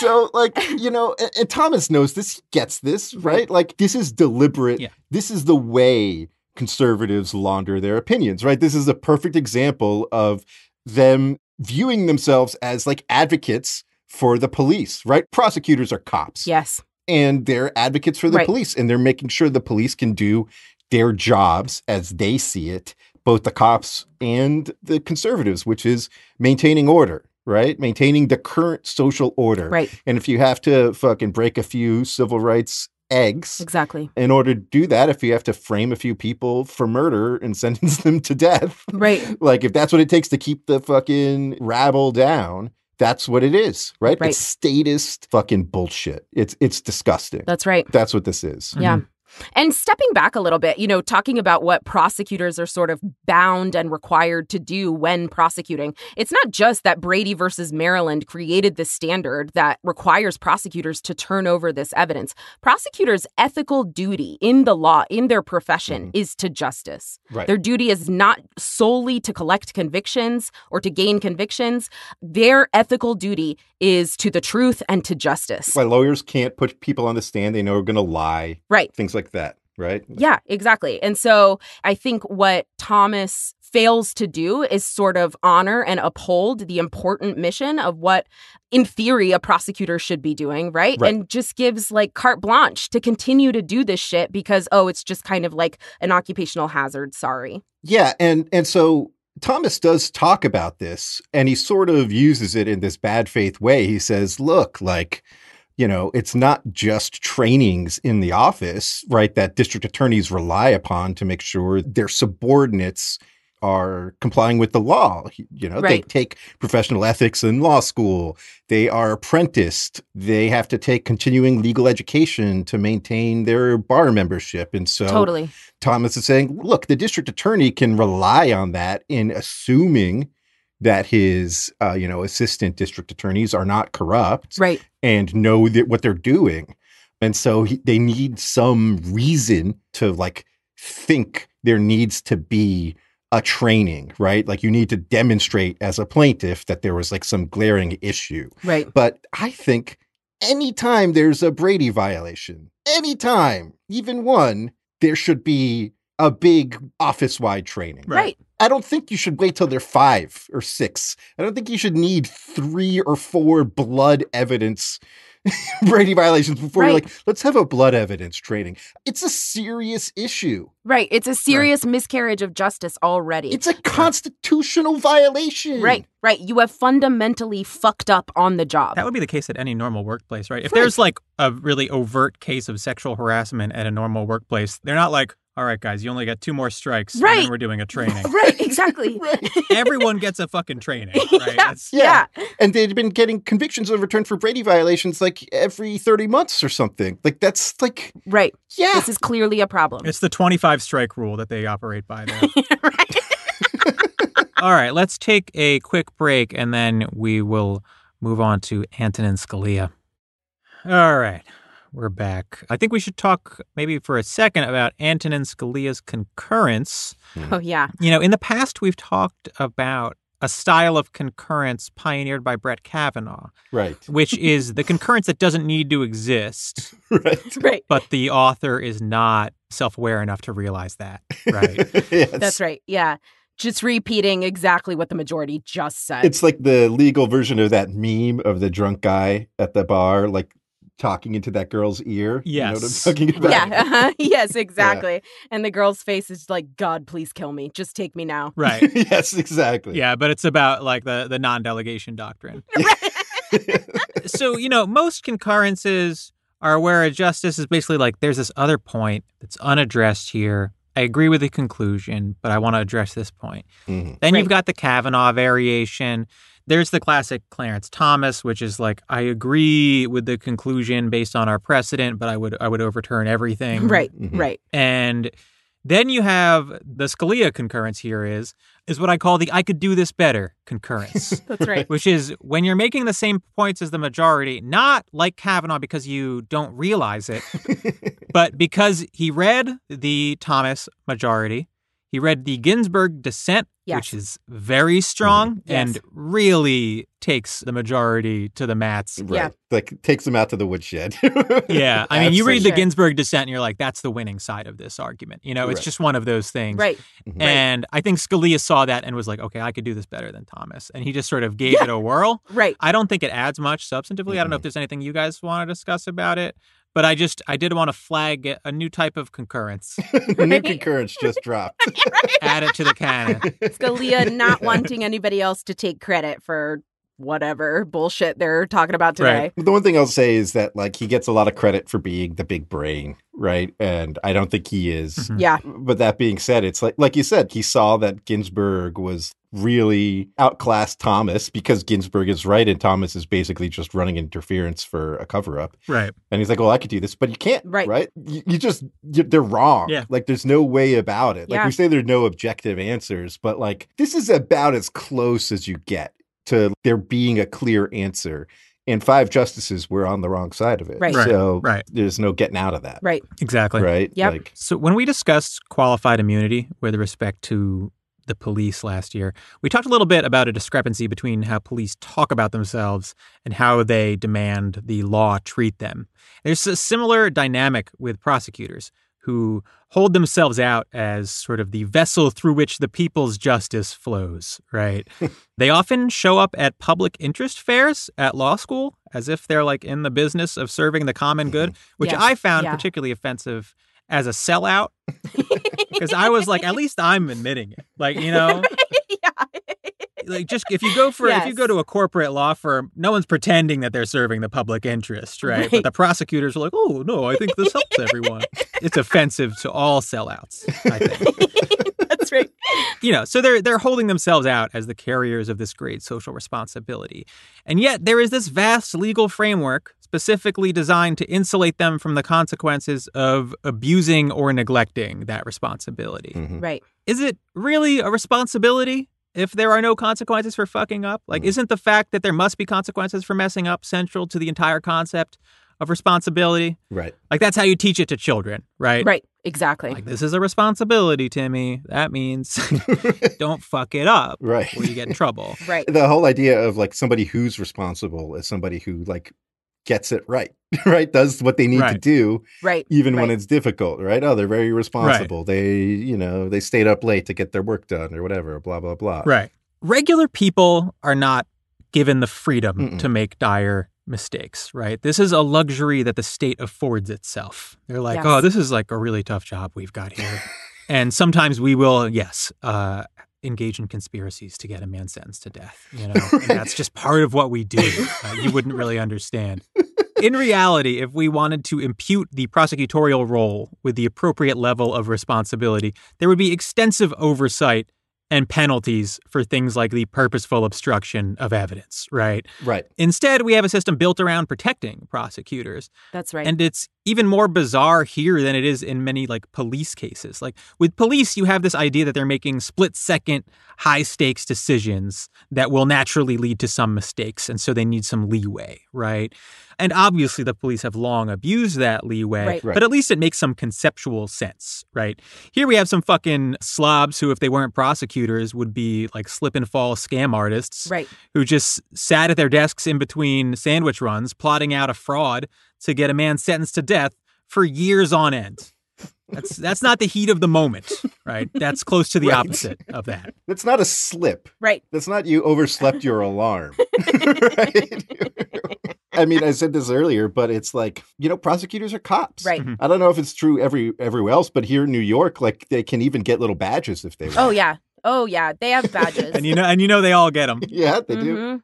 so, like, you know, and, and Thomas knows this, he gets this, right? Like, this is deliberate. Yeah. This is the way conservatives launder their opinions, right? This is a perfect example of them viewing themselves as like advocates for the police, right? Prosecutors are cops. Yes. And they're advocates for the Right. police and they're making sure the police can do their jobs as they see it, both the cops and the conservatives, which is maintaining order, right? Maintaining the current social order. Right. And if you have to fucking break a few civil rights eggs Exactly. in order to do that, if you have to frame a few people for murder and sentence them to death, Right. like if that's what it takes to keep the fucking rabble down, that's what it is, right? Right. It's statist fucking bullshit. It's it's disgusting. That's right. That's what this is. Yeah. Mm-hmm. And stepping back a little bit, you know, talking about what prosecutors are sort of bound and required to do when prosecuting, it's not just that Brady versus Maryland created this standard that requires prosecutors to turn over this evidence. Prosecutors' ethical duty in the law, in their profession, mm-hmm. is to justice. Right. Their duty is not solely to collect convictions or to gain convictions. Their ethical duty is to the truth and to justice. Why lawyers can't put people on the stand they know are going to lie, Right. things like that, right? Yeah, exactly. And so I think what Thomas fails to do is sort of honor and uphold the important mission of what in theory a prosecutor should be doing, right? Right. And just gives like carte blanche to continue to do this shit because oh, it's just kind of like an occupational hazard, sorry. Yeah, and and so Thomas does talk about this and he sort of uses it in this bad faith way. He says, "Look, like, you know, it's not just trainings in the office, right, that district attorneys rely upon to make sure their subordinates are complying with the law. You know, they take professional ethics in law school. They are apprenticed. They have to take continuing legal education to maintain their bar membership. And so totally. Thomas is saying, look, the district attorney can rely on that in assuming that his, uh, you know, assistant district attorneys are not corrupt Right. and know that what they're doing. And so he, they need some reason to like think there needs to be a training, right? Like you need to demonstrate as a plaintiff that there was like some glaring issue. Right. But I think anytime there's a Brady violation, anytime, even one, there should be a big office wide training. Right. I don't think you should wait till they're five or six. I don't think you should need three or four blood evidence Brady violations before you're like, let's have a blood evidence training. It's a serious issue. Right. It's a serious miscarriage of justice already. It's a constitutional violation. right. Right. You have fundamentally fucked up on the job. That would be the case at any normal workplace, right? If Right. there's like a really overt case of sexual harassment at a normal workplace, they're not like, all right, guys, you only got two more strikes. and Right. then we're doing a training. right. Exactly. Everyone gets a fucking training, right? yeah. That's- yeah. And they'd been getting convictions overturned for Brady violations like every 30 months or something. Like that's like, Right. yeah. This is clearly a problem. It's the 25 strike rule that they operate by there. right. All right, let's take a quick break and then we will move on to Antonin Scalia. All right, we're back. I think we should talk maybe for a second about Antonin Scalia's concurrence. Hmm. Oh yeah. You know, in the past, we've talked about a style of concurrence pioneered by Brett Kavanaugh, right. which is the concurrence that doesn't need to exist, Right. Right. but the author is not self aware enough to realize that, right? Yes. That's right. Yeah. Just repeating exactly what the majority just said. It's like the legal version of that meme of the drunk guy at the bar, like talking into that girl's ear. You know what I'm talking about? yeah. uh-huh. Yes, exactly. And the girl's face is like, God, please kill me. Just take me now. Right. yes, exactly. Yeah, but it's about like the the non-delegation doctrine. so, you know, most concurrences are where a justice is basically like there's this other point that's unaddressed here. I agree with the conclusion, but I want to address this point. Mhm. Then Right. you've got the Kavanaugh variation. There's the classic Clarence Thomas, which is like I agree with the conclusion based on our precedent, but I would I would overturn everything. Right. Mhm. Right. And then you have the Scalia concurrence here is is what I call the I could do this better concurrence. That's right. which is when you're making the same points as the majority, not like Kavanaugh because you don't realize it, but because he read the Thomas majority, he read the Ginsburg dissent Yes. which is very strong mm-hmm. Yes. and really takes the majority to the mats. Yeah. Right. Like takes them out to the woodshed. Yeah, I mean, you read the Ginsburg dissent, and you're like, "That's the winning side of this argument." You know, it's Right. just one of those things. Mm-hmm. Right. And I think Scalia saw that and was like, "Okay, I could do this better than Thomas," and he just sort of gave Yeah. it a whirl. Right. I don't think it adds much substantively. I don't know if mm-hmm. there's anything you guys want to discuss about it, but I just I did want to flag a new type of concurrence, New concurrence just dropped. add it to the canon. Scalia not wanting anybody else to take credit for whatever bullshit they're talking about today. Right. The one thing I'll say is that like he gets a lot of credit for being the big brain, right? And I don't think he is. Mhm. Yeah. But that being said, it's like like you said, he saw that Ginsburg was really outclassed Thomas because Ginsburg is right and Thomas is basically just running interference for a cover up. Right. And he's like, "Well, I could do this, but you can't." Right. Right? You, you just you, they're wrong. Yeah. Like there's no way about it. Like Yeah. we say, there's no objective answers, but like this is about as close as you get to there being a clear answer. And five justices were on the wrong side of it. Right. Right, So right. there's no getting out of that. Right. Exactly. Right. Yep. Like So when we discussed qualified immunity with respect to the police last year, we talked a little bit about a discrepancy between how police talk about themselves and how they demand the law treat them. There's a similar dynamic with prosecutors who hold themselves out as sort of the vessel through which the people's justice flows, right? they often show up at public interest fairs at law school as if they're like in the business of serving the common good, which Yes, I found yeah. particularly offensive as a sellout because I was like, at least I'm admitting it. Like, you know. Like just if you go for if you go to a corporate law firm, no one's pretending that they're serving the public interest, right? But the prosecutors are like, oh no, I think this helps everyone. it's offensive to all sellouts, I think. That's right. you know, so they're they're holding themselves out as the carriers of this great social responsibility. And yet there is this vast legal framework specifically designed to insulate them from the consequences of abusing or neglecting that responsibility. mhm. Right. Is it really a responsibility if there are no consequences for fucking up? Like, Mm. isn't the fact that there must be consequences for messing up central to the entire concept of responsibility? right. Like, that's how you teach it to children, right? Right. Exactly. Like, this is a responsibility, Timmy. That means don't fuck it up Right. or you get in trouble. right. the whole idea of like somebody who's responsible is somebody who like gets it right, right? Does what they need to do, Right. even when it's difficult, right? Oh, they're very responsible. They, you know, they stayed up late to get their work done or whatever, blah, blah, blah. Right. Regular people are not given the freedom Mm-mm. to make dire mistakes, right? This is a luxury that the state affords itself. They're like, Yes. oh, this is like a really tough job we've got here. and sometimes we will, yes, uh, engage in conspiracies to get a man sentenced to death. You know, that's just part of what we do. Uh, you wouldn't really understand. In reality, if we wanted to impute the prosecutorial role with the appropriate level of responsibility, there would be extensive oversight and penalties for things like the purposeful obstruction of evidence, right? Right. Instead, we have a system built around protecting prosecutors. That's right. And it's even more bizarre here than it is in many like police cases. Like with police, you have this idea that they're making split second, high stakes decisions that will naturally lead to some mistakes. And so they need some leeway, right? And obviously, the police have long abused that leeway, Right. Right. but at least it makes some conceptual sense, right? Here we have some fucking slobs who, if they weren't prosecutors, would be like slip and fall scam artists right. who just sat at their desks in between sandwich runs, plotting out a fraud to get a man sentenced to death for years on end. That's that's not the heat of the moment, right? That's close to the Right. opposite of that. That's not a slip. Right. That's not you overslept your alarm. right? I mean, I said this earlier, but it's like, you know, prosecutors are cops. Right. Mhm. I don't know if it's true every everywhere else, but here in New York, like they can even get little badges if they want. Oh yeah. Oh yeah. They have badges. And you know, and you know, they all get them. Yeah, they do. Mhm.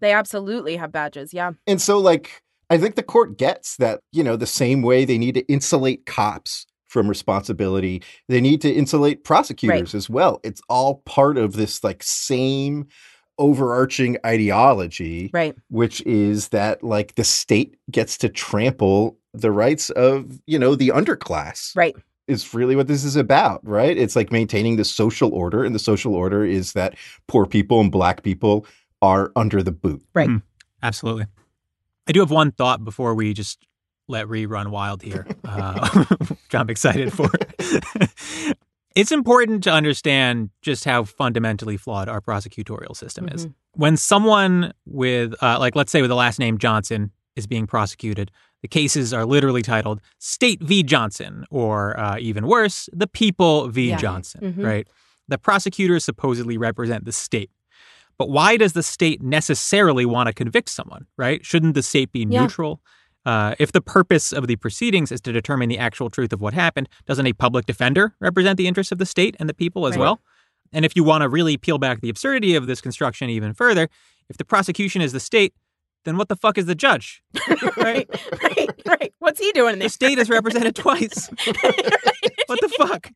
They absolutely have badges. Yeah. And so, like, I think the court gets that, you know, the same way they need to insulate cops from responsibility, they need to insulate prosecutors as well. It's all part of this, like, same overarching ideology, Right. which is that, like, the state gets to trample the rights of, you know, the underclass. Right. Is really what this is about, right? It's like maintaining the social order, and the social order is that poor people and black people are under the boot. Right. Hmm. Absolutely. I do have one thought before we just let Rhi run wild here, uh, which I'm excited for. It's important to understand just how fundamentally flawed our prosecutorial system is. When someone with, uh, like, let's say with the last name Johnson is being prosecuted, the cases are literally titled State v. Johnson, or uh, even worse, The People v. Yeah. Johnson, Mhm. right? The prosecutors supposedly represent the state. But why does the state necessarily want to convict someone, right? Shouldn't the state be Yeah. neutral? Uh, if the purpose of the proceedings is to determine the actual truth of what happened, doesn't a public defender represent the interests of the state and the people as Right. well? And if you want to really peel back the absurdity of this construction even further, if the prosecution is the state, then what the fuck is the judge? right, right, right. What's he doing The there? state is represented twice. what the fuck?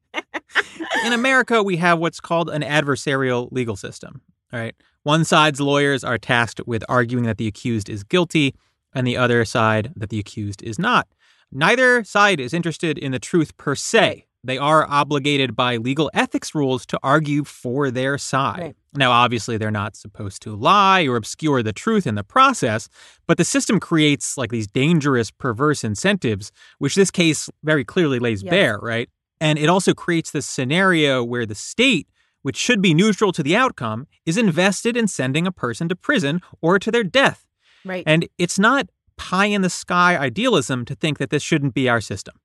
In America, we have what's called an adversarial legal system. All right. One side's lawyers are tasked with arguing that the accused is guilty, and the other side that the accused is not. Neither side is interested in the truth per se. They are obligated by legal ethics rules to argue for their side. Right. Now, obviously, they're not supposed to lie or obscure the truth in the process, but the system creates like these dangerous, perverse incentives, which this case very clearly lays Yes. bare, right? And it also creates this scenario where the state, which should be neutral to the outcome, is invested in sending a person to prison or to their death. Right. And it's not pie in the sky idealism to think that this shouldn't be our system.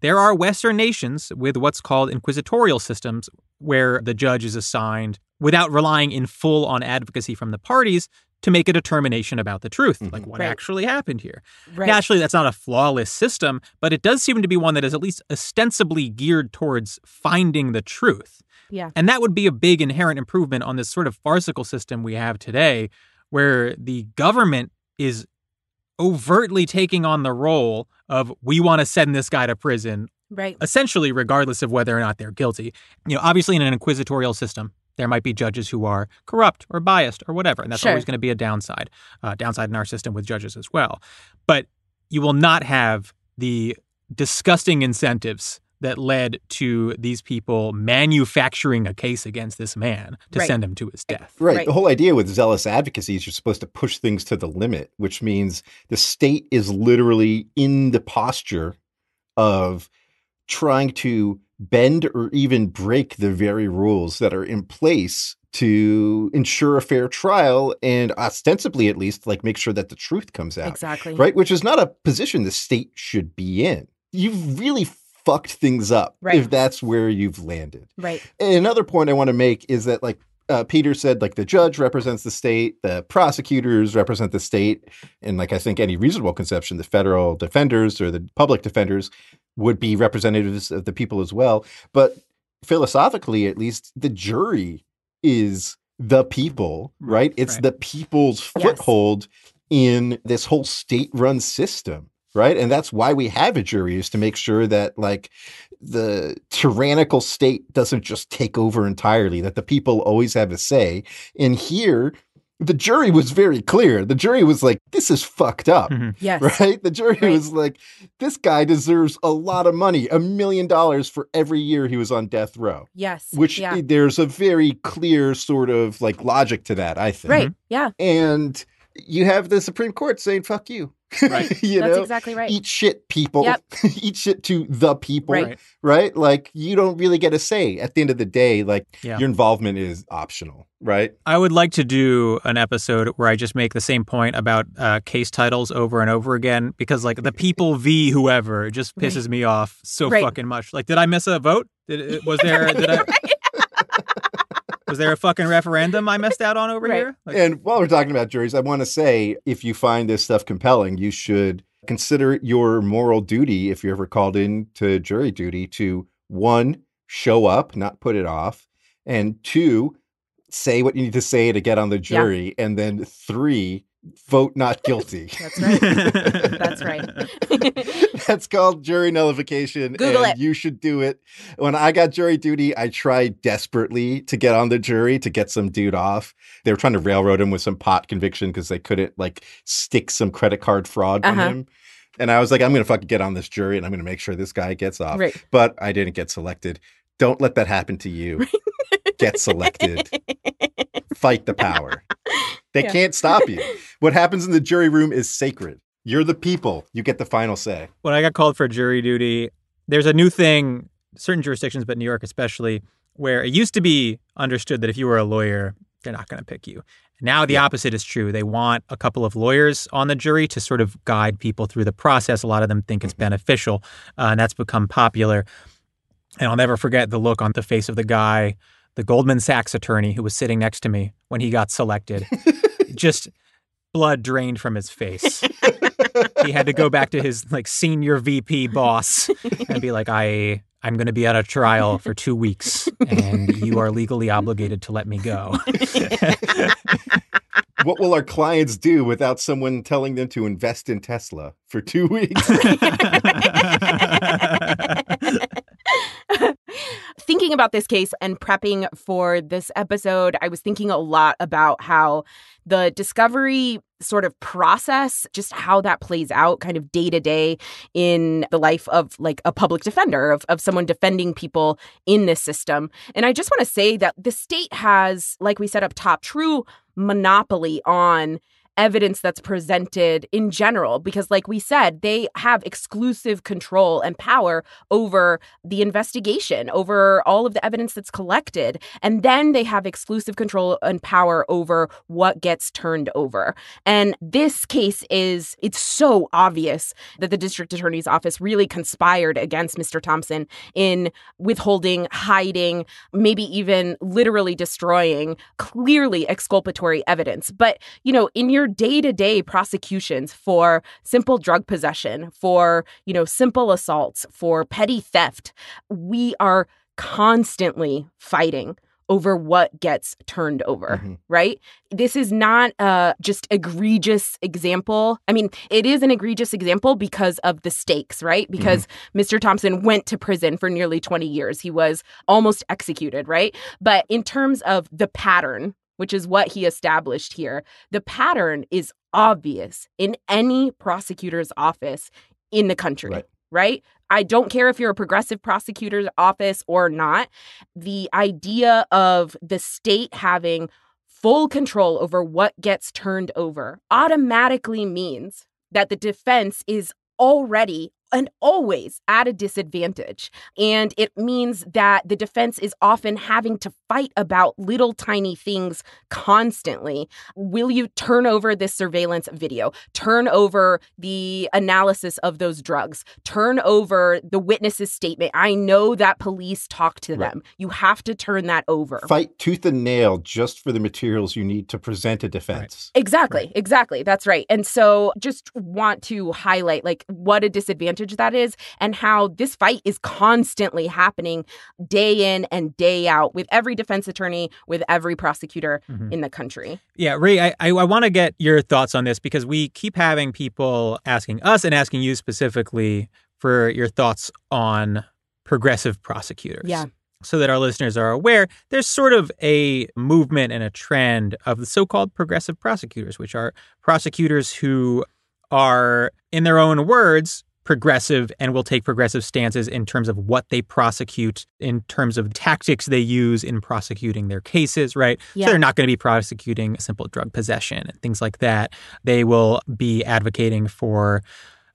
There are Western nations with what's called inquisitorial systems where the judge is assigned without relying in full on advocacy from the parties to make a determination about the truth, like mm-hmm. what Right. actually happened here. right. Naturally, that's not a flawless system, but it does seem to be one that is at least ostensibly geared towards finding the truth. Yeah. And that would be a big inherent improvement on this sort of farcical system we have today, where the government is overtly taking on the role of we want to send this guy to prison, Right. essentially, regardless of whether or not they're guilty. You know, obviously, in an inquisitorial system, there might be judges who are corrupt or biased or whatever, and that's Sure. always going to be a downside, uh, downside in our system with judges as well. But you will not have the disgusting incentives that led to these people manufacturing a case against this man to Right. send him to his death. Right. Right. The whole idea with zealous advocacy is you're supposed to push things to the limit, which means the state is literally in the posture of trying to bend or even break the very rules that are in place to ensure a fair trial and ostensibly at least like make sure that the truth comes out. Exactly. Right? Which is not a position the state should be in. You've really fucked things up Right. if that's where you've landed. Right. Another point I want to make is that, like uh, Peter said, like the judge represents the state, the prosecutors represent the state, and like I think any reasonable conception, the federal defenders or the public defenders would be representatives of the people as well. But philosophically, at least, the jury is the people, right? It's right. the people's Yes. foothold in this whole state-run system. Right. And that's why we have a jury is to make sure that like the tyrannical state doesn't just take over entirely, that the people always have a say. And here, the jury was very clear. The jury was like, this is fucked up. Mhm. Yes. Right? The jury Right. was like, this guy deserves a lot of money, a million dollars for every year he was on death row. Yes. Which yeah. there's a very clear sort of like logic to that, I think. Right. Yeah. And you have the Supreme Court saying, fuck you. Right. you That's know? exactly right. Eat shit, people. Yep. Eat shit to the people Right. right? Like you don't really get a say at the end of the day. Like Yeah. your involvement is optional, right? I would like to do an episode where I just make the same point about uh, case titles over and over again because, like, the people v whoever just pisses me off so Right. fucking much. Like, did I miss a vote? Did, was there did I, was there a fucking referendum I missed out on over Right. here? Like, And while we're talking about juries, I want to say if you find this stuff compelling, you should consider it your moral duty if you're ever called in to jury duty to one, show up, not put it off, and two, say what you need to say to get on the Yeah. jury, and then three, vote not guilty. That's right. That's right. That's called jury nullification. Google and it. You should do it. When I got jury duty, I tried desperately to get on the jury to get some dude off. They were trying to railroad him with some pot conviction because they couldn't like stick some credit card fraud on Uh-huh. him. And I was like, I'm going to fucking get on this jury and I'm going to make sure this guy gets off. Right. But I didn't get selected. Don't let that happen to you. get selected. Fight the power. They Yeah. can't stop you. What happens in the jury room is sacred. You're the people. You get the final say. when I got called for jury duty, there's a new thing certain jurisdictions, but New York especially, where it used to be understood that if you were a lawyer, they're not going to pick you. Now the yeah. opposite is true. They want a couple of lawyers on the jury to sort of guide people through the process. A lot of them think it's mm-hmm. beneficial, uh, and that's become popular. And I'll never forget the look on the face of the guy, the Goldman Sachs attorney who was sitting next to me when he got selected. Just blood drained from his face. he had to go back to his like senior VP boss and be like, I I'm going to be on a trial for two weeks, and you are legally obligated to let me go. what will our clients do without someone telling them to invest in Tesla for two weeks? thinking about this case and prepping for this episode, I was thinking a lot about how the discovery sort of process, just how that plays out kind of day to day in the life of like a public defender, of, of someone defending people in this system. And I just want to say that the state has, like we said up top, true monopoly on evidence that's presented in general because like we said they have exclusive control and power over the investigation over all of the evidence that's collected and then they have exclusive control and power over what gets turned over and this case is it's so obvious that the district attorney's office really conspired against Mr. Thompson in withholding hiding maybe even literally destroying clearly exculpatory evidence but you know in your day to day prosecutions for simple drug possession, for, you know, simple assaults, for petty theft, we are constantly fighting over what gets turned over, mm-hmm. right? This is not a just egregious example. I mean, it is an egregious example because of the stakes, right? Because mm-hmm. Mr. Thompson went to prison for nearly 20 years. He was almost executed, right? But in terms of the pattern, which is what he established here, the pattern is obvious in any prosecutor's office in the country. Right. right? I don't care if you're a progressive prosecutor's office or not. The idea of the state having full control over what gets turned over automatically means that the defense is already and always at a disadvantage. And it means that the defense is often having to fight about little tiny things constantly. Will you turn over this surveillance video? Turn over the analysis of those drugs? Turn over the witness's statement? I know that police talked to right. them. You have to turn that over. Fight tooth and nail just for the materials you need to present a defense. Right. Exactly. Right. Exactly. That's right. And so just want to highlight like what a disadvantage advantage that is and how this fight is constantly happening day in and day out with every defense attorney, with every prosecutor mm-hmm. in the country. Yeah, Rhi, I, I, I want to get your thoughts on this because we keep having people asking us and asking you specifically for your thoughts on progressive prosecutors. Yeah so that our listeners are aware, there's sort of a movement and a trend of the so called progressive prosecutors, which are prosecutors who are, in their own words, progressive and will take progressive stances in terms of what they prosecute, in terms of tactics they use in prosecuting their cases, right? Yeah. So they're not going to be prosecuting simple drug possession and things like that. They will be advocating for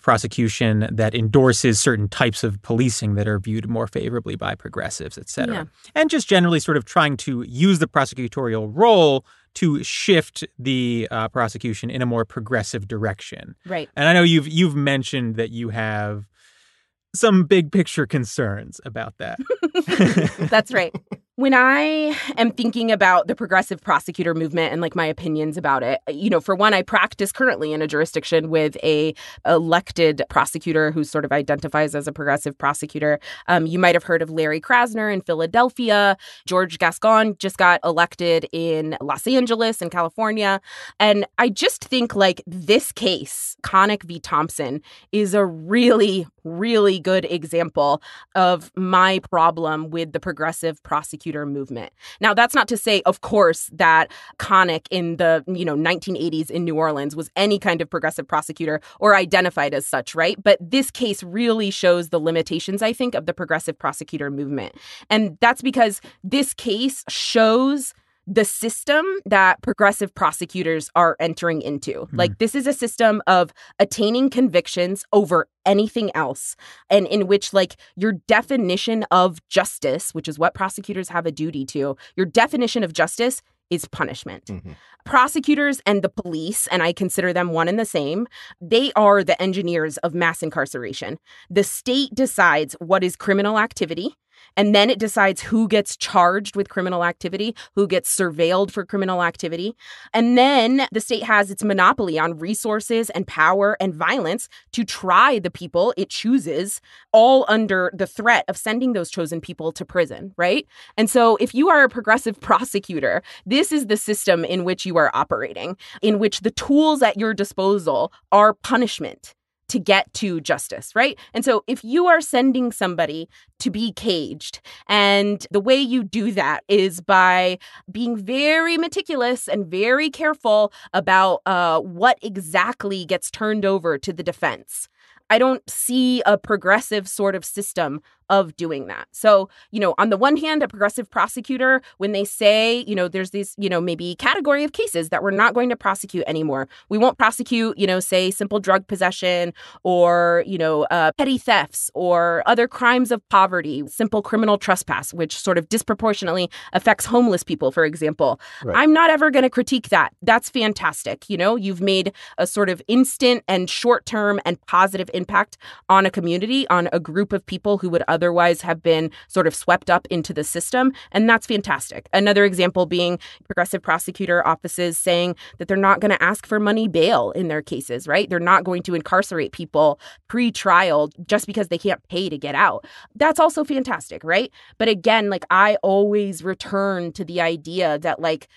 prosecution that endorses certain types of policing that are viewed more favorably by progressives, et cetera. Yeah. And just generally sort of trying to use the prosecutorial role to shift the uh, prosecution in a more progressive direction. Right. And I know you've you've mentioned that you have some big picture concerns about that. That's right when I am thinking about the progressive prosecutor movement and like my opinions about it, you know, for one, I practice currently in a jurisdiction with a elected prosecutor who sort of identifies as a progressive prosecutor. Um, you might have heard of Larry Krasner in Philadelphia. George Gascon just got elected in Los Angeles in California. And I just think like this case, Connick v. Thompson, is a really, really good example of my problem with the progressive prosecutor movement. Now, that's not to say, of course, that Connick in the you know 1980s in New Orleans was any kind of progressive prosecutor or identified as such, right? But this case really shows the limitations, I think, of the progressive prosecutor movement, and that's because this case shows the system that progressive prosecutors are entering into. Mm. Like, this is a system of attaining convictions over anything else, and in which, like, your definition of justice, which is what prosecutors have a duty to, your definition of justice is punishment. Mm-hmm. Prosecutors and the police, and I consider them one and the same, they are the engineers of mass incarceration. The state decides what is criminal activity and then it decides who gets charged with criminal activity, who gets surveilled for criminal activity. And then the state has its monopoly on resources and power and violence to try the people it chooses, all under the threat of sending those chosen people to prison, right? And so if you are a progressive prosecutor, this is the system in which you are operating, in which the tools at your disposal are punishment to get to justice, right? And so if you are sending somebody to be caged, and the way you do that is by being very meticulous and very careful about uh, what exactly gets turned over to the defense. I don't see a progressive sort of system of doing that. So, you know, on the one hand, a progressive prosecutor, when they say, you know, there's these, you know, maybe category of cases that we're not going to prosecute anymore. We won't prosecute, you know, say simple drug possession or, you know, uh, petty thefts or other crimes of poverty, simple criminal trespass, which sort of disproportionately affects homeless people, for example. Right. I'm not ever going to critique that. That's fantastic. You know, you've made a sort of instant and short term and positive impact on a community, on a group of people who would otherwise otherwise have been sort of swept up into the system. And that's fantastic. Another example being progressive prosecutor offices saying that they're not going to ask for money bail in their cases, right? They're not going to incarcerate people pre trial just because they can't pay to get out. That's also fantastic, right? But again, like I always return to the idea that, like,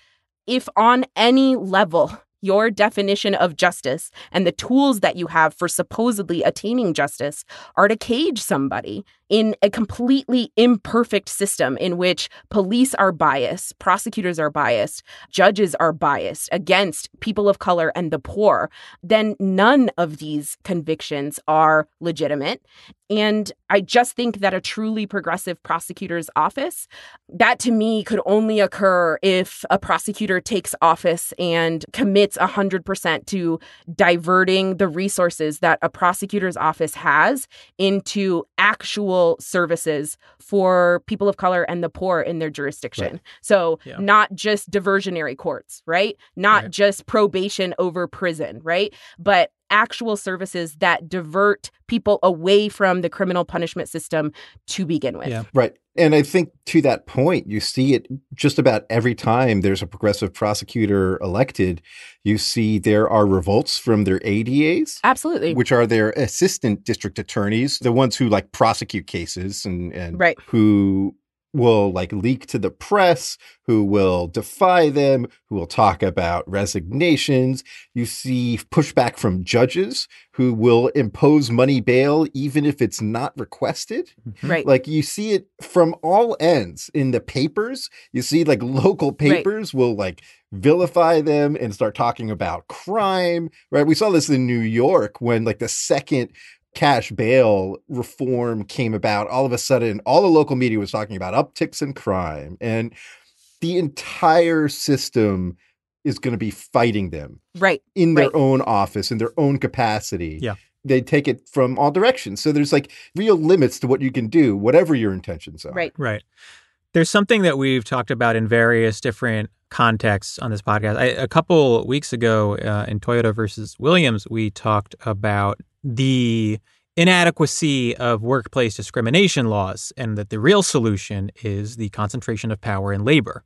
if on any level your definition of justice and the tools that you have for supposedly attaining justice are to cage somebody in a completely imperfect system in which police are biased, prosecutors are biased, judges are biased against people of color and the poor, then none of these convictions are legitimate. And I just think that a truly progressive prosecutor's office, that to me could only occur if a prosecutor takes office and commits 100% to diverting the resources that a prosecutor's office has into actual services for people of color and the poor in their jurisdiction. Right. So, yeah. not just diversionary courts, right? Not right. just probation over prison, right? But actual services that divert people away from the criminal punishment system to begin with. Yeah. Right. And I think to that point, you see it just about every time there's a progressive prosecutor elected, you see there are revolts from their ADAs. Absolutely. Which are their assistant district attorneys, the ones who like prosecute cases and, and right. who will like leak to the press, who will defy them, who will talk about resignations. You see pushback from judges who will impose money bail even if it's not requested. Mm-hmm. Right. Like you see it from all ends in the papers. You see like local papers right. will like vilify them and start talking about crime, right? We saw this in New York when like the second cash bail reform came about, all of a sudden, all the local media was talking about upticks in crime, and the entire system is going to be fighting them, right, in their right. own office, in their own capacity. Yeah, they take it from all directions. So there's like real limits to what you can do, whatever your intentions are. Right, right. There's something that we've talked about in various different contexts on this podcast. I, a couple weeks ago uh, in Toyota versus Williams, we talked about the inadequacy of workplace discrimination laws and that the real solution is the concentration of power in labor.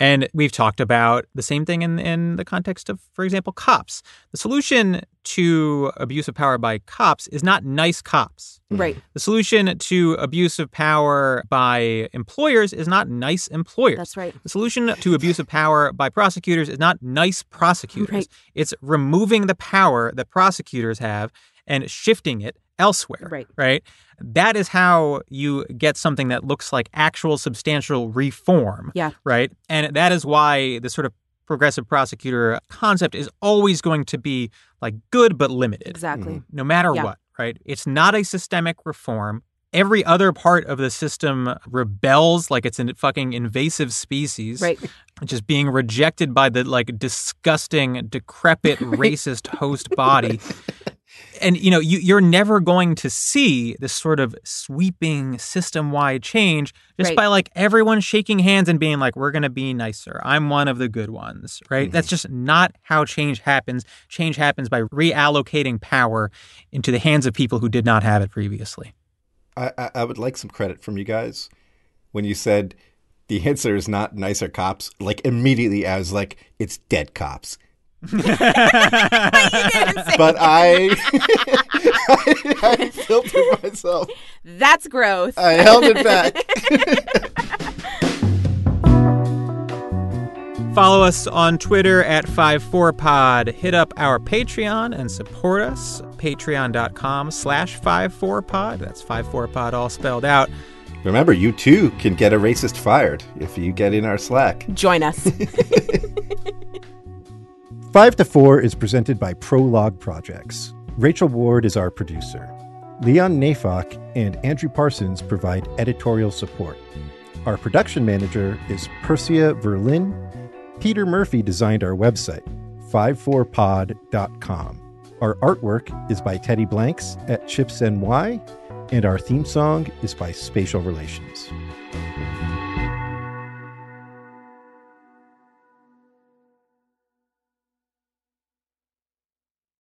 And we've talked about the same thing in, in the context of, for example, cops. The solution to abuse of power by cops is not nice cops. Mm. Right. The solution to abuse of power by employers is not nice employers. That's right. The solution to abuse of power by prosecutors is not nice prosecutors. Right. It's removing the power that prosecutors have and shifting it elsewhere. Right. Right. That is how you get something that looks like actual substantial reform. Yeah. Right. And that is why the sort of progressive prosecutor concept is always going to be like good but limited. Exactly. Mm-hmm. No matter yeah. what. Right. It's not a systemic reform. every other part of the system rebels like it's a fucking invasive species. Right. Just being rejected by the like disgusting, decrepit, racist host body. And you know, you, you're never going to see this sort of sweeping system-wide change just Right. by like everyone shaking hands and being like, "We're going to be nicer. I'm one of the good ones." Right? That's just not how change happens. Change happens by reallocating power into the hands of people who did not have it previously. I, I, I would like some credit from you guys when you said the answer is not nicer cops. Like immediately, I was like, it's dead cops. but I, I, I filtered myself. That's growth. I held it back. Follow us on Twitter at 54pod. Hit up our Patreon and support us. Patreon.com slash 54pod. That's 54pod all spelled out. Remember, you too can get a racist fired if you get in our Slack. Join us. 5 to 4 is presented by Prologue Projects. Rachel Ward is our producer. Leon Neyfakh and Andrew Parsons provide editorial support. Our production manager is Persia Verlin. Peter Murphy designed our website, 54pod.com. Our artwork is by Teddy Blanks at Chips NY, and our theme song is by Spatial Relations.